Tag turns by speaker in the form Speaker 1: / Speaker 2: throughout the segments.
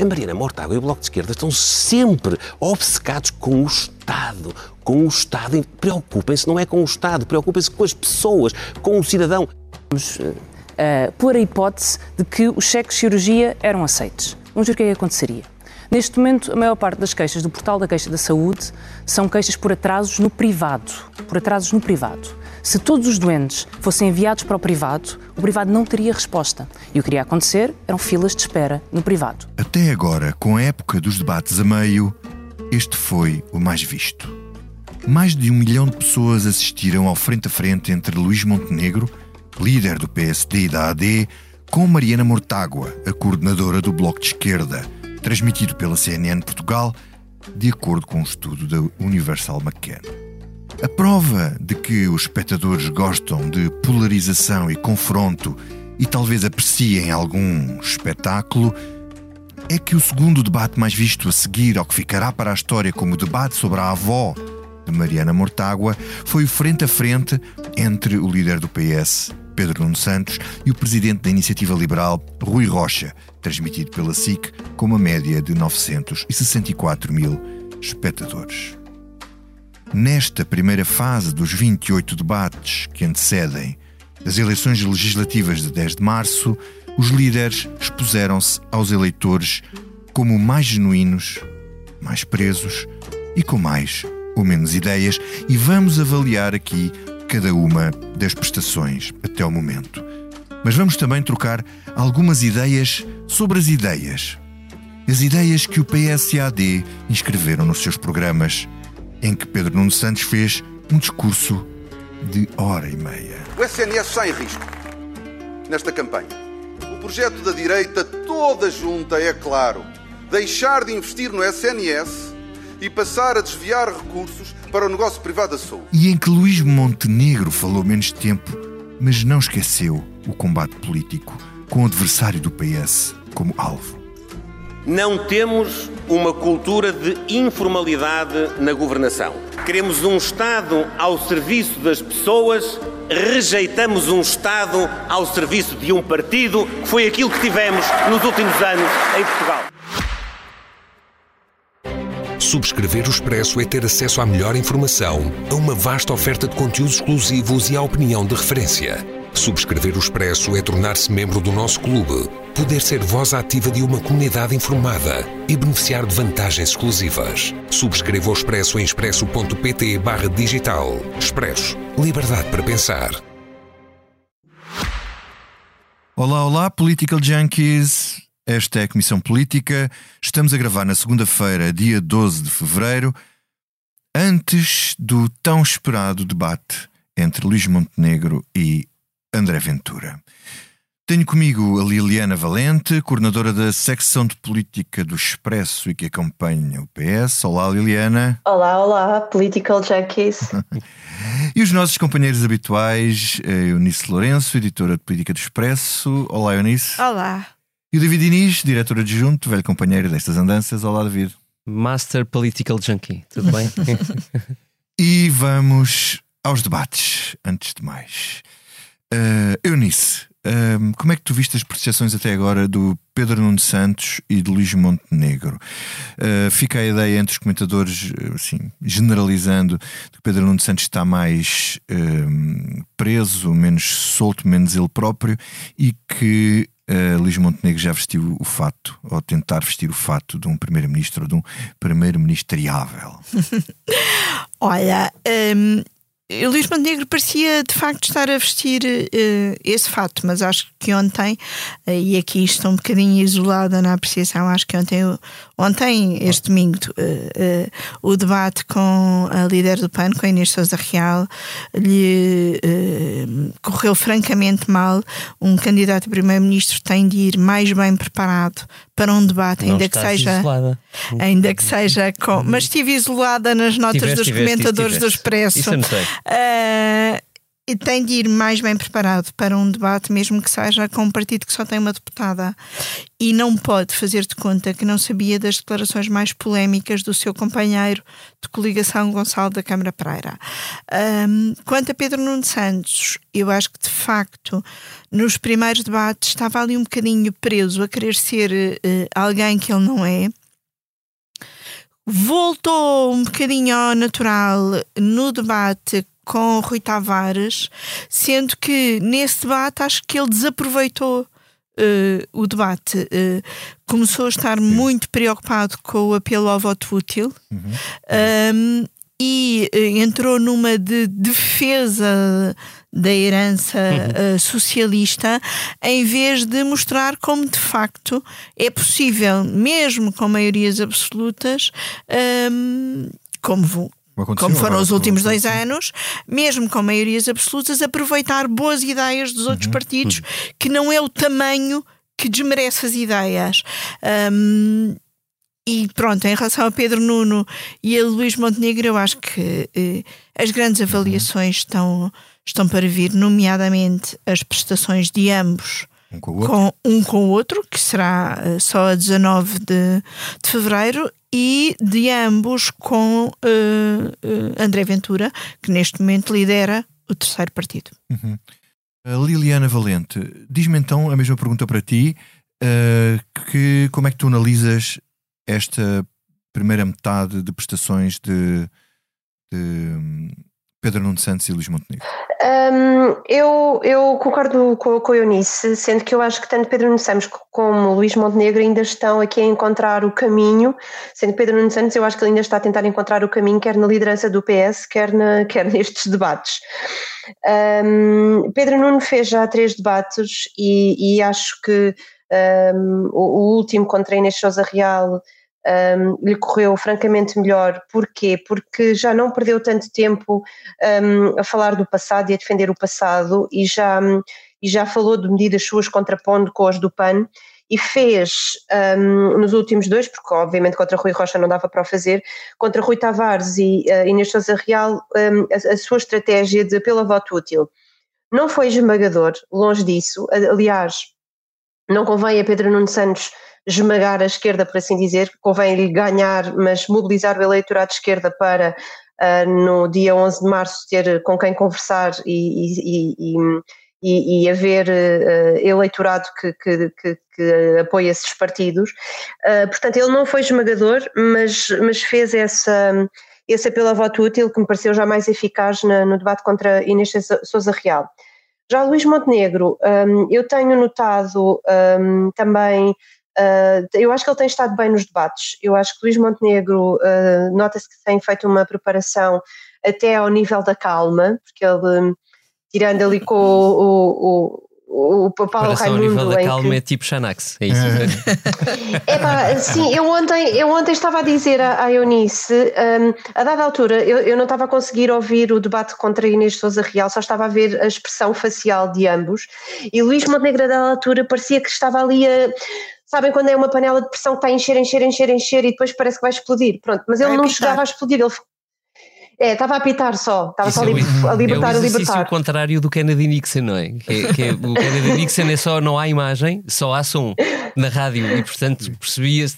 Speaker 1: A Mariana Mortágua e o Bloco de Esquerda estão sempre obcecados com o Estado. Com o Estado. Preocupem-se, não é com o Estado, preocupem-se com as pessoas, com o cidadão.
Speaker 2: Vamos uh, pôr a hipótese de que os cheques de cirurgia eram aceitos. Vamos ver o que é que aconteceria. Neste momento, a maior parte das queixas do portal da queixa da saúde são queixas por atrasos no privado. Por atrasos no privado. Se todos os doentes fossem enviados para o privado, o privado não teria resposta. E o que iria acontecer eram filas de espera no privado.
Speaker 3: Até agora, com a época dos debates a meio, este foi o mais visto. Mais de um milhão de pessoas assistiram ao frente a frente entre Luís Montenegro, líder do PSD e da AD, com Mariana Mortágua, a coordenadora do Bloco de Esquerda, transmitido pela CNN Portugal, de acordo com um estudo da Universal McKenna. A prova de que os espectadores gostam de polarização e confronto e talvez apreciem algum espetáculo é que o segundo debate mais visto a seguir ao que ficará para a história como o debate sobre a avó de Mariana Mortágua foi o frente a frente entre o líder do PS, Pedro Nuno Santos, e o presidente da Iniciativa Liberal, Rui Rocha, transmitido pela SIC com uma média de 964 mil espectadores. Nesta primeira fase dos 28 debates que antecedem as eleições legislativas de 10 de março, os líderes expuseram-se aos eleitores como mais genuínos, mais presos e com mais ou menos ideias, e vamos avaliar aqui cada uma das prestações até o momento. Mas vamos também trocar algumas ideias sobre as ideias. As ideias que o PS e a AD inscreveram nos seus programas em que Pedro Nuno Santos fez um discurso de hora e meia.
Speaker 4: O SNS está em risco nesta campanha. O projeto da direita toda junta é claro. Deixar de investir no SNS e passar a desviar recursos para o negócio privado da saúde.
Speaker 3: E em que Luís Montenegro falou menos tempo, mas não esqueceu o combate político com o adversário do PS como alvo.
Speaker 1: Não temos uma cultura de informalidade na governação. Queremos um Estado ao serviço das pessoas, rejeitamos um Estado ao serviço de um partido, que foi aquilo que tivemos nos últimos anos em Portugal.
Speaker 5: Subscrever o Expresso é ter acesso à melhor informação, a uma vasta oferta de conteúdos exclusivos e à opinião de referência. Subscrever o Expresso é tornar-se membro do nosso clube, poder ser voz ativa de uma comunidade informada e beneficiar de vantagens exclusivas. Subscreva o Expresso em expresso.pt digital. Expresso. Liberdade para pensar.
Speaker 3: Olá, olá, Political Junkies. Esta é a Comissão Política. Estamos a gravar na segunda-feira, dia 12 de fevereiro, antes do tão esperado debate entre Luís Montenegro e André Ventura. Tenho comigo a Liliana Valente, coordenadora da secção de política do Expresso e que acompanha o PS. Olá, Liliana.
Speaker 6: Olá, olá, Political Junkies.
Speaker 3: e os nossos companheiros habituais, Eunice Lourenço, editora de política do Expresso. Olá, Eunice.
Speaker 7: Olá.
Speaker 3: E o David Inês, diretor adjunto, velho companheiro destas andanças. Olá, David.
Speaker 8: Master Political Junkie, tudo bem?
Speaker 3: e vamos aos debates, antes de mais. Uh, Eunice, uh, como é que tu viste as percepções até agora do Pedro Nuno Santos e de Luís Montenegro? Uh, fica a ideia entre os comentadores, assim, generalizando, que Pedro Nuno Santos está mais preso, menos solto, menos ele próprio e que Uh, Luís Montenegro já vestiu o fato, ou tentar vestir o fato de um primeiro-ministro ou de um primeiro-ministeriável?
Speaker 7: Olha, um, Luís Montenegro parecia de facto estar a vestir uh, esse fato, mas acho que ontem, uh, e aqui estou um bocadinho isolada na apreciação, acho que ontem, ontem este domingo, uh, o debate com a líder do PAN, com a Inês Souza Real, lhe correu francamente mal. Um candidato a primeiro-ministro tem de ir mais bem preparado para um debate,
Speaker 8: Não
Speaker 7: ainda que seja.
Speaker 8: Isolada.
Speaker 7: Ainda que seja com. Mas estive isolada nas notas
Speaker 8: Tiveste,
Speaker 7: dos
Speaker 8: tiveste,
Speaker 7: comentadores
Speaker 8: tiveste.
Speaker 7: do Expresso.
Speaker 8: Isso eu não sei.
Speaker 7: Uh, tem de ir mais bem preparado para um debate, mesmo que seja com um partido que só tem uma deputada. E não pode fazer de conta que não sabia das declarações mais polémicas do seu companheiro de coligação, Gonçalo da Câmara Pereira. Um, quanto a Pedro Nuno Santos, eu acho que de facto nos primeiros debates estava ali um bocadinho preso a querer ser uh, alguém que ele não é voltou um bocadinho ao natural no debate com Rui Tavares, sendo que nesse debate acho que ele desaproveitou uh, o debate. Uh, começou a estar muito preocupado com o apelo ao voto útil. Uhum. Um, e uh, entrou numa de defesa da herança uhum. uh, socialista, em vez de mostrar como de facto é possível, mesmo com maiorias absolutas, um, como, como foram os últimos dois anos, mesmo com maiorias absolutas, aproveitar boas ideias dos outros uhum. partidos, que não é o tamanho que desmerece as ideias. Um, e pronto, em relação a Pedro Nuno e a Luís Montenegro, eu acho que eh, as grandes avaliações estão estão para vir, nomeadamente as prestações de ambos
Speaker 3: um com o outro, com,
Speaker 7: um com o outro que será uh, só a 19 de, de fevereiro, e de ambos com uh, uh, André Ventura, que neste momento lidera o terceiro partido.
Speaker 3: Uhum. Liliana Valente, diz-me então a mesma pergunta para ti: uh, que, como é que tu analisas esta primeira metade de prestações de, de Pedro Nuno Santos e Luís Montenegro?
Speaker 6: Um, eu, eu concordo com, com a Eunice, sendo que eu acho que tanto Pedro Nuno Santos como Luís Montenegro ainda estão aqui a encontrar o caminho, sendo que Pedro Nuno Santos eu acho que ele ainda está a tentar encontrar o caminho quer na liderança do PS, quer, na, quer nestes debates. Um, Pedro Nuno fez já três debates e, e acho que um, o, o, último contra Inês Sousa Real um, lhe correu francamente melhor. Porquê? Porque já não perdeu tanto tempo um, a falar do passado e a defender o passado e já, e já falou de medidas suas contrapondo com as do PAN e fez um, nos últimos dois, porque obviamente contra Rui Rocha não dava para o fazer, contra Rui Tavares e uh, Inês Sousa Real, um, a, a, sua estratégia de pela voto útil. Não foi esmagador, longe disso. Aliás, não convém a Pedro Nuno Santos esmagar a esquerda, por assim dizer, convém-lhe ganhar, mas mobilizar o eleitorado de esquerda para uh, no dia 11 de março ter com quem conversar e, e, e, e, haver uh, eleitorado que, que, que, que apoie esses partidos. Uh, portanto, ele não foi esmagador, mas, mas fez essa, esse apelo a voto útil que me pareceu já mais eficaz na, no debate contra Inês Souza Real. Já Luís Montenegro, um, eu tenho notado um, também Uh, eu acho que ele tem estado bem nos debates. Eu acho que Luís Montenegro uh, nota-se que tem feito uma preparação até ao nível da calma, porque ele, tirando ali com o, o, o Paulo Raimundo.
Speaker 8: ao nível da calma que... é tipo Xanax, é isso?
Speaker 6: é pá, sim, eu ontem, eu ontem estava a dizer à, à Eunice, um, a dada altura, eu, eu não estava a conseguir ouvir o debate contra Inês Souza Real, só estava a ver a expressão facial de ambos, e Luís Montenegro, a dada altura, parecia que estava ali a Sabem quando é uma panela de pressão que está a encher, encher, encher, encher e depois parece que vai explodir? Pronto, mas ele vai não apitar. chegava a explodir, ele é, estava a apitar só, estava só é a, libertar, é
Speaker 8: o
Speaker 6: a libertar.
Speaker 8: É o contrário do Kennedy Nixon, não é? Que, é, que é, o Kennedy Nixon é só não há imagem, só há som na rádio e portanto percebia-se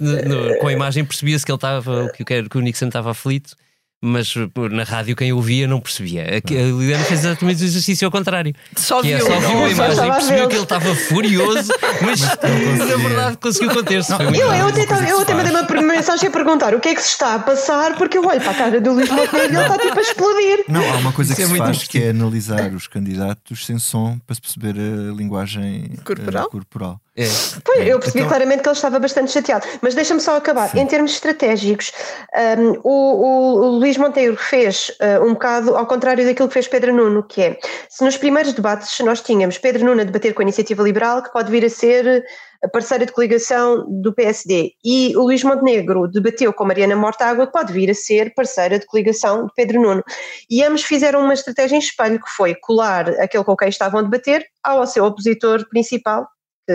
Speaker 8: com a imagem percebia-se que ele estava que, que o Nixon estava aflito mas na rádio quem ouvia não percebia. A, a Liliana fez exatamente o exercício ao contrário.
Speaker 7: Só
Speaker 8: que
Speaker 7: viu,
Speaker 8: é, só viu a imagem, percebeu que ele estava furioso, mas, mas na verdade conseguiu conter-se.
Speaker 6: Eu, eu, até, eu até mandei uma mensagem a perguntar o que é que se está a passar, porque eu olho para a cara do Luís Montenegro e ele está tipo a explodir.
Speaker 3: Não, há uma coisa Isso que é se faz que é analisar os candidatos sem som para se perceber a linguagem corporal. Uh, corporal.
Speaker 6: É. Pois, eu percebi então... claramente que ele estava bastante chateado. Mas deixa-me só acabar. Sim. Em termos estratégicos, um, o, o, Luís Monteiro fez uh, um bocado ao contrário daquilo que fez Pedro Nuno, que é, se nos primeiros debates nós tínhamos Pedro Nuno a debater com a Iniciativa Liberal, que pode vir a ser a parceira de coligação do PSD, e o Luís Montenegro debateu com Mariana Mortágua, que pode vir a ser parceira de coligação de Pedro Nuno. E ambos fizeram uma estratégia em espelho, que foi colar aquele com quem estavam a debater ao seu opositor principal,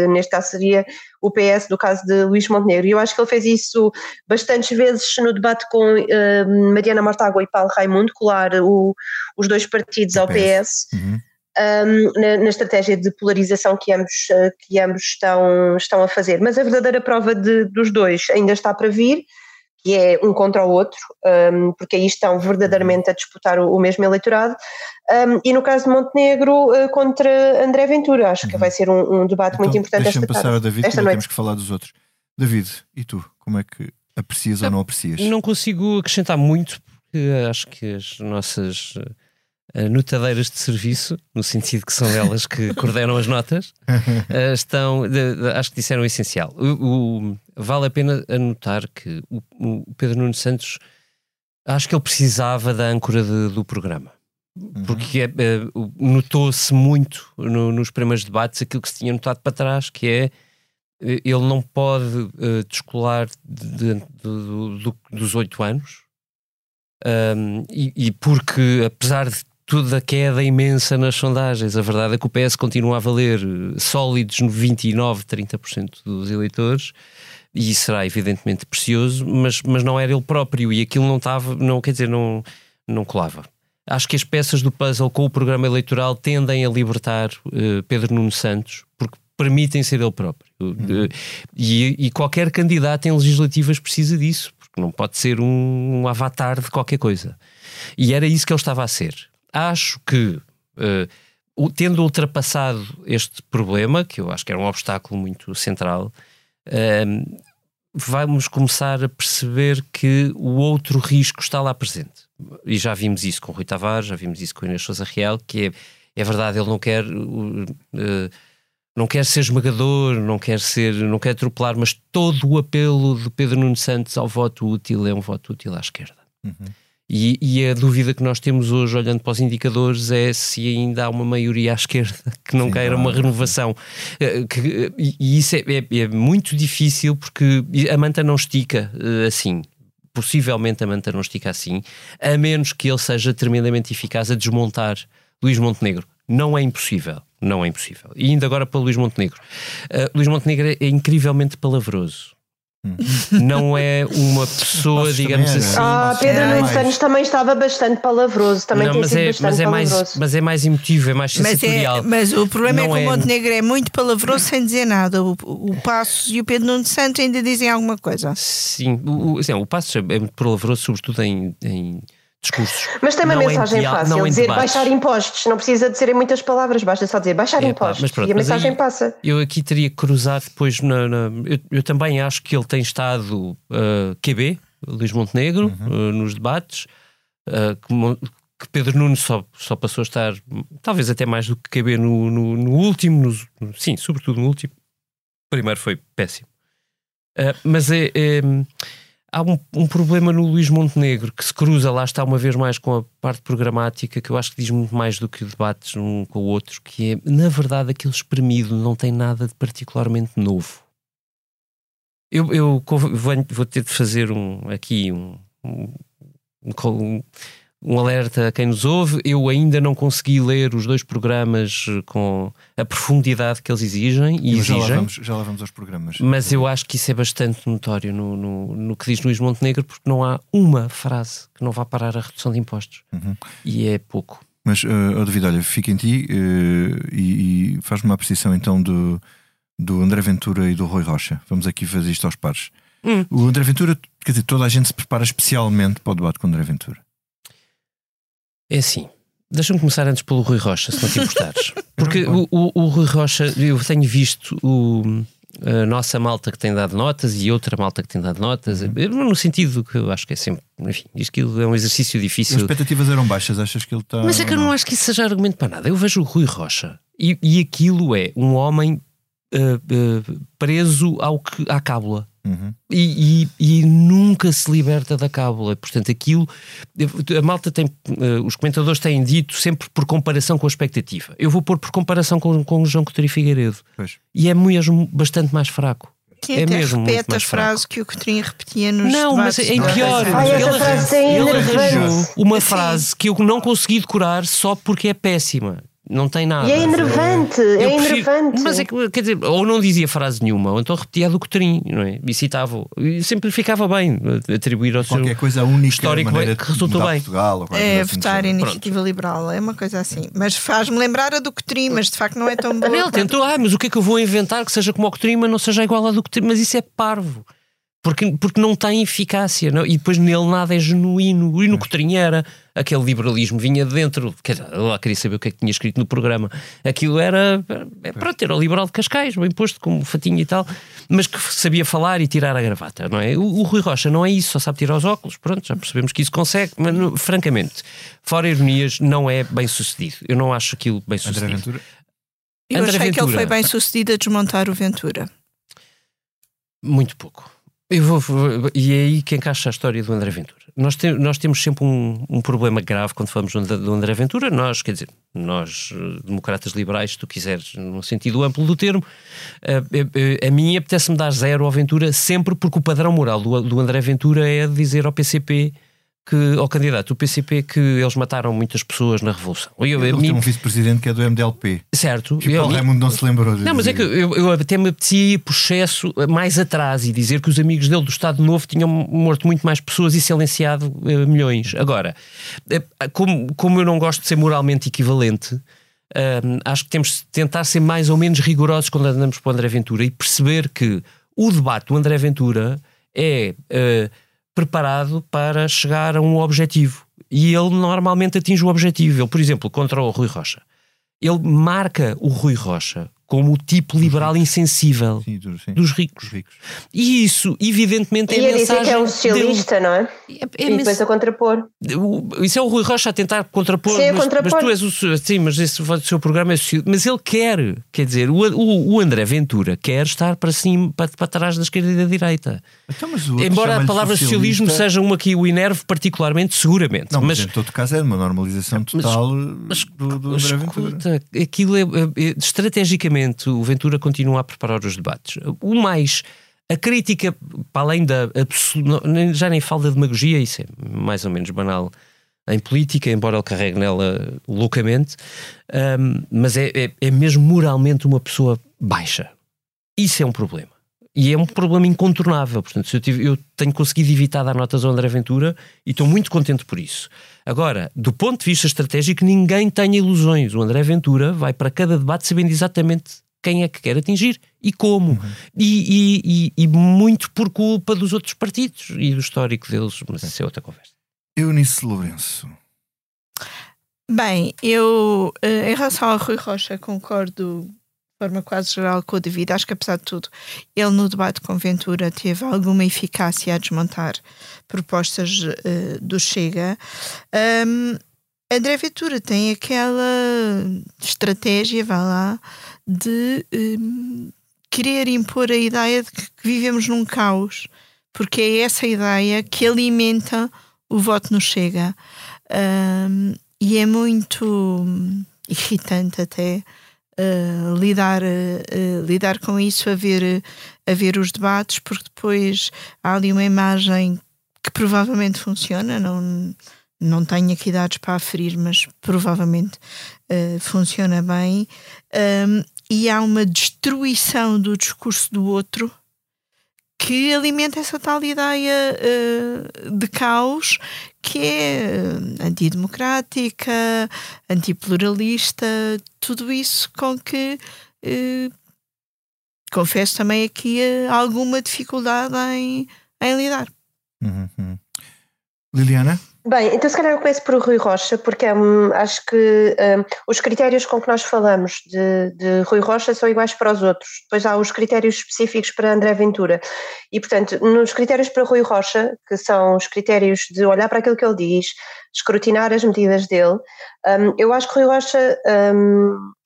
Speaker 6: neste caso seria o PS do caso de Luís Montenegro. E eu acho que ele fez isso bastantes vezes no debate com uh, Mariana Mortágua e Paulo Raimundo, colar o, os dois partidos ao PS. Uhum. Um, na, na, estratégia de polarização que ambos, que ambos estão, estão a fazer. Mas a verdadeira prova de, dos dois ainda está para vir que é um contra o outro, um, porque aí estão verdadeiramente a disputar o, o mesmo eleitorado, um, e no caso de Montenegro uh, contra André Ventura, acho uhum. que vai ser um, um debate
Speaker 3: então,
Speaker 6: muito importante
Speaker 3: esta
Speaker 6: passar
Speaker 3: tarde, a David, esta noite. temos que falar dos outros. David, e tu, como é que aprecias ou não aprecias?
Speaker 8: Não consigo acrescentar muito, porque acho que as nossas notadeiras de serviço, no sentido que são elas que coordenam as notas, estão, acho que disseram o essencial. O, o, vale a pena anotar que o, o, Pedro Nuno Santos, acho que ele precisava da âncora de, do programa. Uhum. Porque é, é, notou-se muito no, nos primeiros debates aquilo que se tinha notado para trás, que é ele não pode uh, descolar de, dos oito anos, um, e, e, porque, apesar de toda a queda imensa nas sondagens. A verdade é que o PS continua a valer eh, sólidos no 29, 30% dos eleitores e isso será evidentemente precioso, mas, mas não era ele próprio e aquilo não estava, não quer dizer, não, não colava. Acho que as peças do puzzle com o programa eleitoral tendem a libertar uh, Pedro Nuno Santos, porque permitem ser ele próprio. Uhum. E, e, qualquer candidato em legislativas precisa disso, porque não pode ser um, um avatar de qualquer coisa. E era isso que ele estava a ser acho que, uh, tendo ultrapassado este problema, que eu acho que era um obstáculo muito central, uh, vamos começar a perceber que o outro risco está lá presente. E já vimos isso com Rui Tavares, já vimos isso com Inês Sousa Real, que é, é verdade, ele não quer. Uh, não quer ser esmagador, não quer ser, não quer atropelar, mas todo o apelo de Pedro Nuno Santos ao voto útil é um voto útil à esquerda. Uhum. E, e, a dúvida que nós temos hoje, olhando para os indicadores, é se ainda há uma maioria à esquerda que não Sim, queira uma renovação. Eh, que, e isso é, é, é, muito difícil porque a manta não estica eh, assim. Possivelmente a manta não estica assim, a menos que ele seja tremendamente eficaz a desmontar Luís Montenegro. Não é impossível. Não é impossível. E ainda agora para Luís Montenegro. Uh, Luís Montenegro é incrivelmente palavroso. Não é uma pessoa, digamos assim.
Speaker 6: Ah, Pedro é Nunes Santos também estava bastante palavroso. Também não, tem mas sido é, bastante
Speaker 8: mas é
Speaker 6: palavroso.
Speaker 8: Mais, mas é mais emotivo, é mais sensorial.
Speaker 7: Mas, é, mas o problema não é que é... o Montenegro é muito palavroso sem dizer nada. O, o Passos e o Pedro Nunes Santos ainda dizem alguma coisa.
Speaker 8: Sim, o, assim, o Passos é muito palavroso, sobretudo em, em discursos.
Speaker 6: Mas tem uma mensagem fácil, dizer debates. baixar impostos, não precisa de serem muitas palavras, basta só dizer baixar é, impostos pá, pronto, e a mensagem aí, passa.
Speaker 8: Eu aqui teria que cruzar depois, na, na eu, eu, também acho que ele tem estado uh, QB, Luís Montenegro, uhum. uh, nos debates, uh, que, que, Pedro Nuno só, só passou a estar, talvez até mais do que QB no, no, no último, no, sim, sobretudo no último. O primeiro foi péssimo. mas é, é há um, um, problema no Luís Montenegro que se cruza, lá está uma vez mais com a parte programática, que eu acho que diz muito mais do que debates um com o outro, que é, na verdade, aquele espremido não tem nada de particularmente novo. Eu, eu vou, ter de fazer um, aqui um, um, um um alerta a quem nos ouve. Eu ainda não consegui ler os dois programas eh, com a profundidade que eles exigem e exigem. Já lá,
Speaker 3: vamos, já lá vamos aos programas.
Speaker 8: Mas eu acho que isso é bastante notório no, no, no, que diz Luís Montenegro, porque não há uma frase que não vá parar a redução de impostos. Uhum. E é pouco.
Speaker 3: Mas, uh, oh David, olha, fica em ti uh, e, e faz-me uma apreciação então do, do André Ventura e do Rui Rocha. Vamos aqui fazer isto aos pares. Hum. O André Ventura, quer dizer, toda a gente se prepara especialmente para o debate com o André Ventura.
Speaker 8: É assim. Deixa-me começar antes pelo Rui Rocha, se não te importares. Porque o, o, o, Rui Rocha, eu tenho visto o, a nossa malta que tem dado notas e outra malta que tem dado notas, uhum. no sentido que eu acho que é sempre, enfim, diz que é um exercício difícil.
Speaker 3: As expectativas eram baixas, achas que ele está.
Speaker 8: Mas é que eu não acho que isso seja argumento para nada. Eu vejo o Rui Rocha e, e aquilo é um homem uh, uh, preso ao que, à cábula. Uhum. E, e, e, nunca se liberta da cábula. Portanto, aquilo. A malta tem. Uh, os comentadores têm dito sempre por comparação com a expectativa. Eu vou pôr por comparação com, com o João Coutinho Figueiredo. Pois. E é mesmo bastante mais fraco.
Speaker 7: Que é mesmo repete a frase fraco. que o Coutinho repetia nos
Speaker 8: Não, mas é pior.
Speaker 6: Ai, ele, arranjou,
Speaker 8: ele arranjou uma frase que eu não consegui decorar só porque é péssima Não tem nada.
Speaker 6: E é enervante,
Speaker 8: Eu
Speaker 6: é
Speaker 8: prefiro-
Speaker 6: enervante.
Speaker 8: Mas é que, quer dizer, ou não dizia frase nenhuma, ou então repetia a do Cotrim, não é? E citava. E simplificava bem, atribuir ao seu.
Speaker 3: Qualquer coisa única
Speaker 8: histórico
Speaker 3: maneira
Speaker 8: que resultou bem.
Speaker 3: Portugal,
Speaker 7: É
Speaker 3: assim
Speaker 7: votar iniciativa liberal, é uma coisa assim. Mas faz-me lembrar a do Cotrim, mas de facto não é tão boa.
Speaker 8: Ele tentou, ah, mas o que é que eu vou inventar que seja como o Cotrim, mas não seja igual à do Cotrim? Mas isso é parvo. Porque, porque não tem eficácia não? e depois nele nada é genuíno. E no Cotrim era aquele liberalismo vinha de dentro. Quer dizer, eu lá queria saber o que é que tinha escrito no programa. Aquilo era é para ter o liberal de Cascais, bem posto, como fatinho e tal, mas que sabia falar e tirar a gravata, não é? O, o Rui Rocha não é isso, só sabe tirar os óculos. Pronto, já percebemos que isso consegue, mas no- francamente, fora ironias, não é bem sucedido. Eu não acho aquilo bem
Speaker 3: André
Speaker 8: sucedido.
Speaker 3: Ventura?
Speaker 7: Eu
Speaker 8: André
Speaker 7: achei que ele
Speaker 8: Ventura.
Speaker 7: foi bem sucedido a desmontar o Ventura.
Speaker 8: Muito pouco. Eu vou, e é aí que encaixa a história do André Ventura. Nós, te- nós temos sempre um, um problema grave quando falamos do, André- Ventura. Nós, quer dizer, nós, eh, democratas liberais, se tu quiseres, no sentido amplo do termo, eh, eh, eh, a mim apetece-me dar zero ao Ventura sempre porque o padrão moral do, do André Ventura é dizer ao PCP que, ao candidato do PCP que eles mataram muitas pessoas na Revolução. E eu,
Speaker 3: Ele
Speaker 8: mim-
Speaker 3: um vice-presidente que é do MDLP.
Speaker 8: certo.
Speaker 3: Que o
Speaker 8: eu-
Speaker 3: Paulo Raimundo não se lembrou
Speaker 8: não, mas é que
Speaker 3: dizer.
Speaker 8: eu, eu até me apetecia ir por excesso eh, mais atrás e dizer que os amigos dele do Estado Novo tinham morto muito mais pessoas e silenciado eh, milhões. Agora, eh, como, como eu não gosto de ser moralmente equivalente, eh, acho que temos de tentar ser mais ou menos rigorosos quando andamos para o André Ventura e perceber que o debate do André Ventura é preparado para chegar a um objetivo. E ele normalmente atinge o objetivo. Ele, por exemplo, contra o Rui Rocha ele marca o Rui Rocha como o tipo liberal insensível
Speaker 3: Sim, sim.
Speaker 8: dos ricos.
Speaker 3: Dos ricos.
Speaker 8: E isso, evidentemente, é
Speaker 6: E
Speaker 8: a
Speaker 6: a dizer
Speaker 8: mensagem
Speaker 6: que é um
Speaker 8: dele.
Speaker 6: socialista, não é?
Speaker 8: É- é
Speaker 6: e depois a contrapor.
Speaker 8: Isso é o Rui Rocha a tentar contrapor,
Speaker 6: Sim, a
Speaker 8: mas,
Speaker 6: contrapor.
Speaker 8: mas tu és o sim, mas esse o seu programa é social, mas ele quer, quer dizer, o, o, o André Ventura quer estar para cima, para, para trás da esquerda e da direita.
Speaker 3: Então, mas
Speaker 8: Embora a palavra socialismo
Speaker 3: socialista.
Speaker 8: seja uma que o enerve particularmente, seguramente.
Speaker 3: Não, mas,
Speaker 8: mas
Speaker 3: em todo caso é uma normalização total do, do André Ventura.
Speaker 8: Escuta, aquilo é, é- é- o Ventura continua a preparar os debates. O mais a crítica, para além da já nem falo da demagogia, isso é mais ou menos banal em política, embora ele carregue nela loucamente, hum, mas é, é, é mesmo moralmente uma pessoa baixa. Isso é um problema. E é um problema incontornável. Portanto, eu, tive- eu tenho conseguido evitar dar notas ao André Ventura e estou muito contente por isso. Agora, do ponto de vista estratégico, ninguém tenha ilusões. O André Ventura vai para cada debate sabendo exatamente quem é que quer atingir e como. E, e- e- e muito por culpa dos outros partidos e do histórico deles, mas isso é outra conversa.
Speaker 3: Eunice Lourenço.
Speaker 7: Bem, eu eh, em relação ao Rui Rocha concordo de forma quase geral com o David. Acho que apesar de tudo, ele no debate com Ventura teve alguma eficácia a desmontar propostas eh, do Chega. Ahm, André Ventura tem aquela estratégia, vá lá, de hum, querer impor a ideia de que vivemos num caos, porque é essa ideia que alimenta o voto no Chega. Hum, e é muito hum, irritante até uh, lidar, uh, lidar com isso, a ver, a ver os debates, porque depois há ali uma imagem que provavelmente funciona, não, não tenho aqui dados para aferir, mas provavelmente uh, funciona bem. Um, e há uma destruição do discurso do outro que alimenta essa tal ideia uh, de caos que é uh, antidemocrática, antipluralista, tudo isso com que uh, confesso também aqui alguma dificuldade em, em lidar.
Speaker 3: Uhum. Liliana?
Speaker 6: Bem, então se calhar eu começo por Rui Rocha, porque hum, acho que hum, os critérios com que nós falamos de, de, Rui Rocha são iguais para os outros. Depois há os critérios específicos para André Ventura. E, portanto, nos critérios para Rui Rocha, que são os critérios de olhar para aquilo que ele diz, escrutinar as medidas dele, hum, eu acho que Rui Rocha,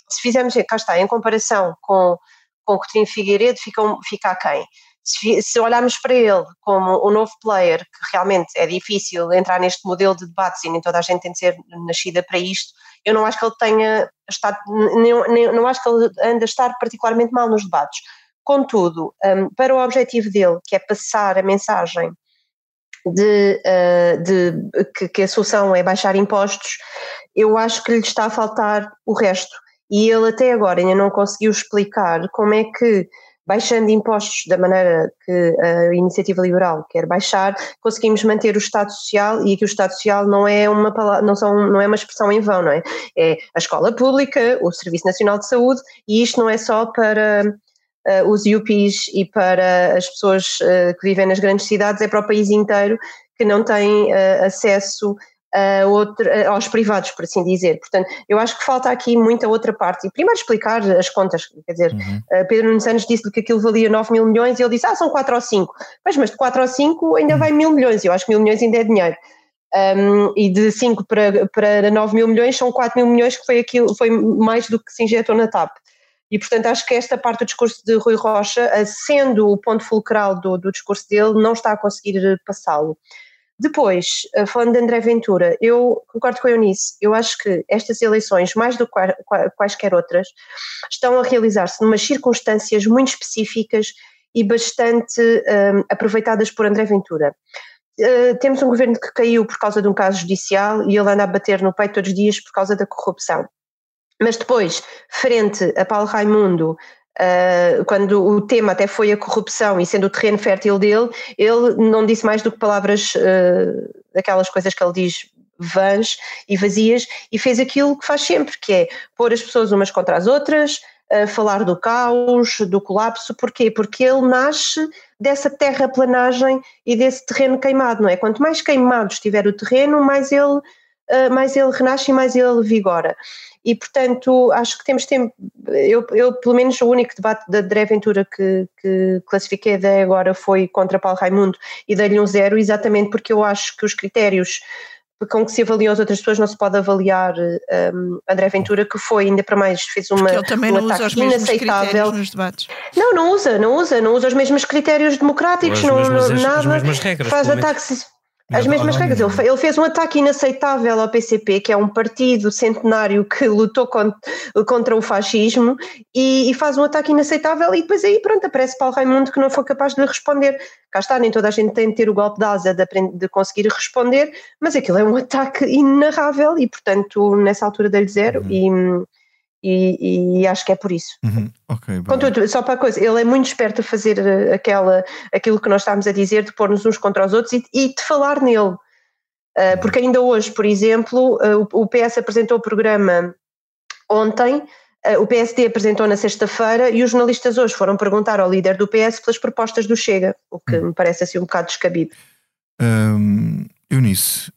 Speaker 6: se fizermos, cá está, em comparação com, com o Coutinho Figueiredo, fica, fica aquém. Se, olharmos para ele como um novo player, que realmente é difícil entrar neste modelo de debates e nem toda a gente tem de ser nascida para isto, eu não acho que ele tenha estado, nem, não acho que ele anda a estar particularmente mal nos debates. Contudo, um, para o objetivo dele, que é passar a mensagem de, uh, de que, que, a solução é baixar impostos, eu acho que lhe está a faltar o resto. E ele até agora ainda não conseguiu explicar como é que, baixando impostos da maneira que a iniciativa liberal quer baixar, conseguimos manter o Estado Social e aqui o Estado Social não é uma palavra, não, são, não é uma expressão em vão, não é? É a escola pública, o Serviço Nacional de Saúde, e isto não é só para uh, os UPs e para as pessoas uh, que vivem nas grandes cidades, é para o país inteiro que não tem uh, acesso a outro, aos privados, por assim dizer. Portanto, eu acho que falta aqui muita outra parte. E primeiro explicar as contas, quer dizer, uhum. Pedro Nunes Santos disse-lhe que aquilo valia 9 mil milhões e ele disse, ah, são 4 ou 5. Pois, mas de 4 ou 5 ainda uhum. vai mil milhões, eu acho que mil milhões ainda é dinheiro. Um, e de 5 para, para 9 mil milhões são 4 mil milhões que foi, aquilo, foi mais do que se injetou na TAP. E, portanto, acho que esta parte do discurso de Rui Rocha, sendo o ponto fulcral do, do discurso dele, não está a conseguir passá-lo. Depois, eh, falando de André Ventura, eu concordo com a Eunice, eu acho que estas eleições, mais do que quaisquer outras, estão a realizar-se numas circunstâncias muito específicas e bastante um, aproveitadas por André Ventura. Uh, temos um governo que caiu por causa de um caso judicial e ele anda a bater no peito todos os dias por causa da corrupção. Mas depois, frente a Paulo Raimundo, Uh, quando o tema até foi a corrupção e sendo o terreno fértil dele, ele não disse mais do que palavras uh, daquelas coisas que ele diz vãs e vazias e fez aquilo que faz sempre, que é pôr as pessoas umas contra as outras, uh, falar do caos, do colapso, porquê? Porque ele nasce dessa terraplanagem e desse terreno queimado, não é? Quanto mais queimado estiver o terreno, mais ele, mais ele renasce e mais ele vigora e portanto acho que temos tempo, eu, eu pelo menos o único debate da André Ventura que, que classifiquei até agora foi contra Paulo Raimundo e dei-lhe um zero exatamente porque eu acho que os critérios com que se avaliam as outras pessoas não se pode avaliar um, André Ventura, que foi ainda para mais, fez uma,
Speaker 7: ele também
Speaker 6: um
Speaker 7: não usa os inaceitável. Nos debates.
Speaker 6: Não, não usa, não usa, não usa os mesmos critérios democráticos, não,
Speaker 8: mesmas,
Speaker 6: nada.
Speaker 8: As regras,
Speaker 6: faz ataques as mesmas regras. Ele, ele, fez um ataque inaceitável ao PCP, que é um partido centenário que lutou contra, contra o fascismo, e, e, faz um ataque inaceitável, e depois aí, pronto, aparece Paulo Raimundo que não foi capaz de responder. Cá está, nem toda a gente tem de ter o golpe de asa de, de conseguir responder, mas aquilo é um ataque inenarrável, e portanto, nessa altura dele zero, uhum. e e, e, acho que é por isso.
Speaker 3: Uhum, okay,
Speaker 6: Contudo, só para a coisa, ele é muito esperto a fazer eh, aquela, aquilo que nós estávamos a dizer, de pôr-nos uns contra os outros e, e de falar nele. Uh, porque ainda hoje, por exemplo, uh, o, o, PS apresentou o programa ontem, uh, o PSD apresentou na sexta-feira e os jornalistas hoje foram perguntar ao líder do PS pelas propostas do Chega, o que uhum. me parece assim um bocado descabido.
Speaker 3: Um, Eunice,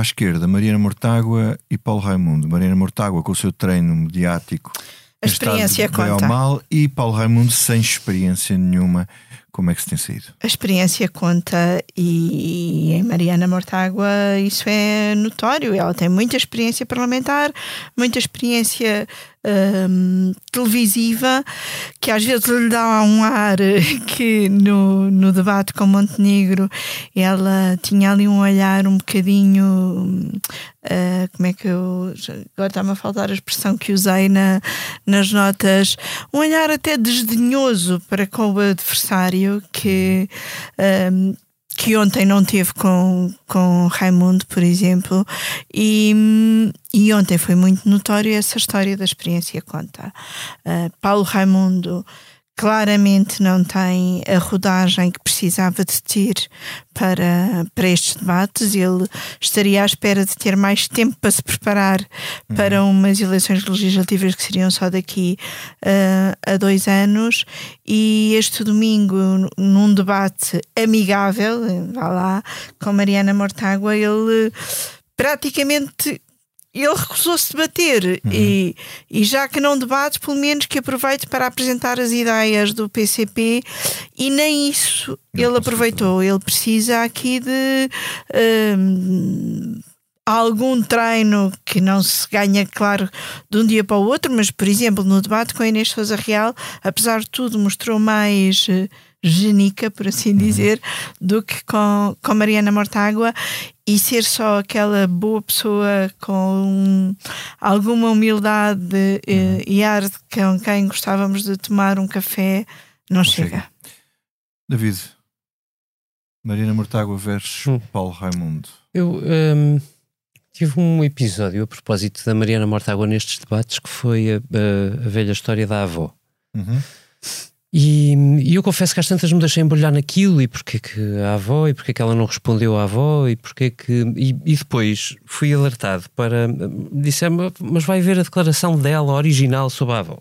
Speaker 3: à esquerda, Mariana Mortágua e Paulo Raimundo. Mariana Mortágua com o seu treino mediático.
Speaker 7: A experiência conta.
Speaker 3: mal e Paulo Raimundo sem experiência nenhuma. Como é que se tem saído?
Speaker 7: A experiência conta e em Mariana Mortágua isso é notório. Ela tem muita experiência parlamentar, muita experiência um, televisiva que às vezes lhe dá um ar que no, no debate com Montenegro ela tinha ali um olhar um bocadinho uh, como é que eu agora está-me a faltar a expressão que usei na, nas notas um olhar até desdenhoso para com o adversário que um, que ontem não teve com, com Raimundo, por exemplo, e, e ontem foi muito notório essa história da experiência conta. Uh, Paulo Raimundo claramente não tem a rodagem que precisava de ter para, para estes debates. Ele estaria à espera de ter mais tempo para se preparar uhum. para umas eleições legislativas que seriam só daqui uh, a dois anos. E este domingo, num debate amigável, vá lá, com Mariana Mortágua, ele praticamente ele recusou-se debater uhum. e, e já que não debate, pelo menos que aproveite para apresentar as ideias do PCP e nem isso não ele aproveitou. Ele precisa aqui de um, algum treino que não se ganha, claro, de um dia para o outro, mas, por exemplo, no debate com a Inês Souza Real, apesar de tudo, mostrou mais uh, genica, por assim uhum. dizer, do que com, com Mariana Mortágua e ser só aquela boa pessoa com alguma humildade eh, uhum. e ar com quem gostávamos de tomar um café, não chega. chega.
Speaker 3: David, Mariana Mortágua versus hum. Paulo Raimundo.
Speaker 8: Eu. Um tive um episódio a propósito da Mariana Mortágua nestes debates que foi a, a, a velha história da avó.
Speaker 3: Uhum.
Speaker 8: E, e, eu confesso que às tantas me deixei embrulhar naquilo e porque que a avó e porque que ela não respondeu à avó e porque que. E, e depois fui alertado para. Disse, mas vai ver a declaração dela original sobre a avó.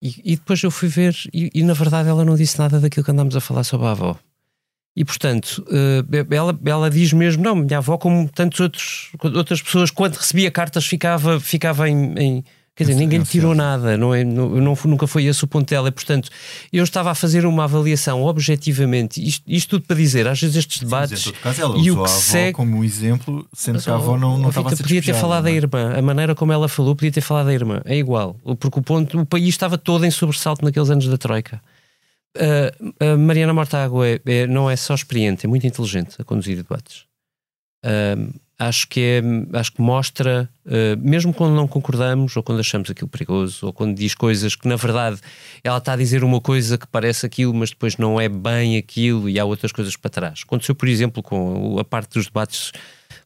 Speaker 8: E, e depois eu fui ver e, na verdade ela não disse nada daquilo que andámos a falar sobre a avó. E portanto, uh, ela, ela diz mesmo: não, minha avó, como tantas outras pessoas, quando recebia cartas, ficava, ficava em, em Quer dizer, ninguém lhe tirou nada, não é, não, não, nunca foi esse o ponto dela. portanto, eu estava a fazer uma avaliação objetivamente, isto, isto tudo para dizer, às vezes estes debates.
Speaker 3: Sim, caso, ela e o que segue como exemplo, sendo que a avó não, não estava a ser
Speaker 8: Podia ter falado da é? irmã, a maneira como ela falou, podia ter falado da irmã, é igual, porque o ponto, o país estava todo em sobressalto naqueles anos da Troika. Uh, a Mariana Mortágua é, é, não é só experiente, é muito inteligente a conduzir debates. Uh, acho que é, acho que mostra, uh, mesmo quando não concordamos, ou quando achamos aquilo perigoso, ou quando diz coisas que na verdade ela está a dizer uma coisa que parece aquilo, mas depois não é bem aquilo e há outras coisas para trás. Aconteceu, por exemplo, com a parte dos debates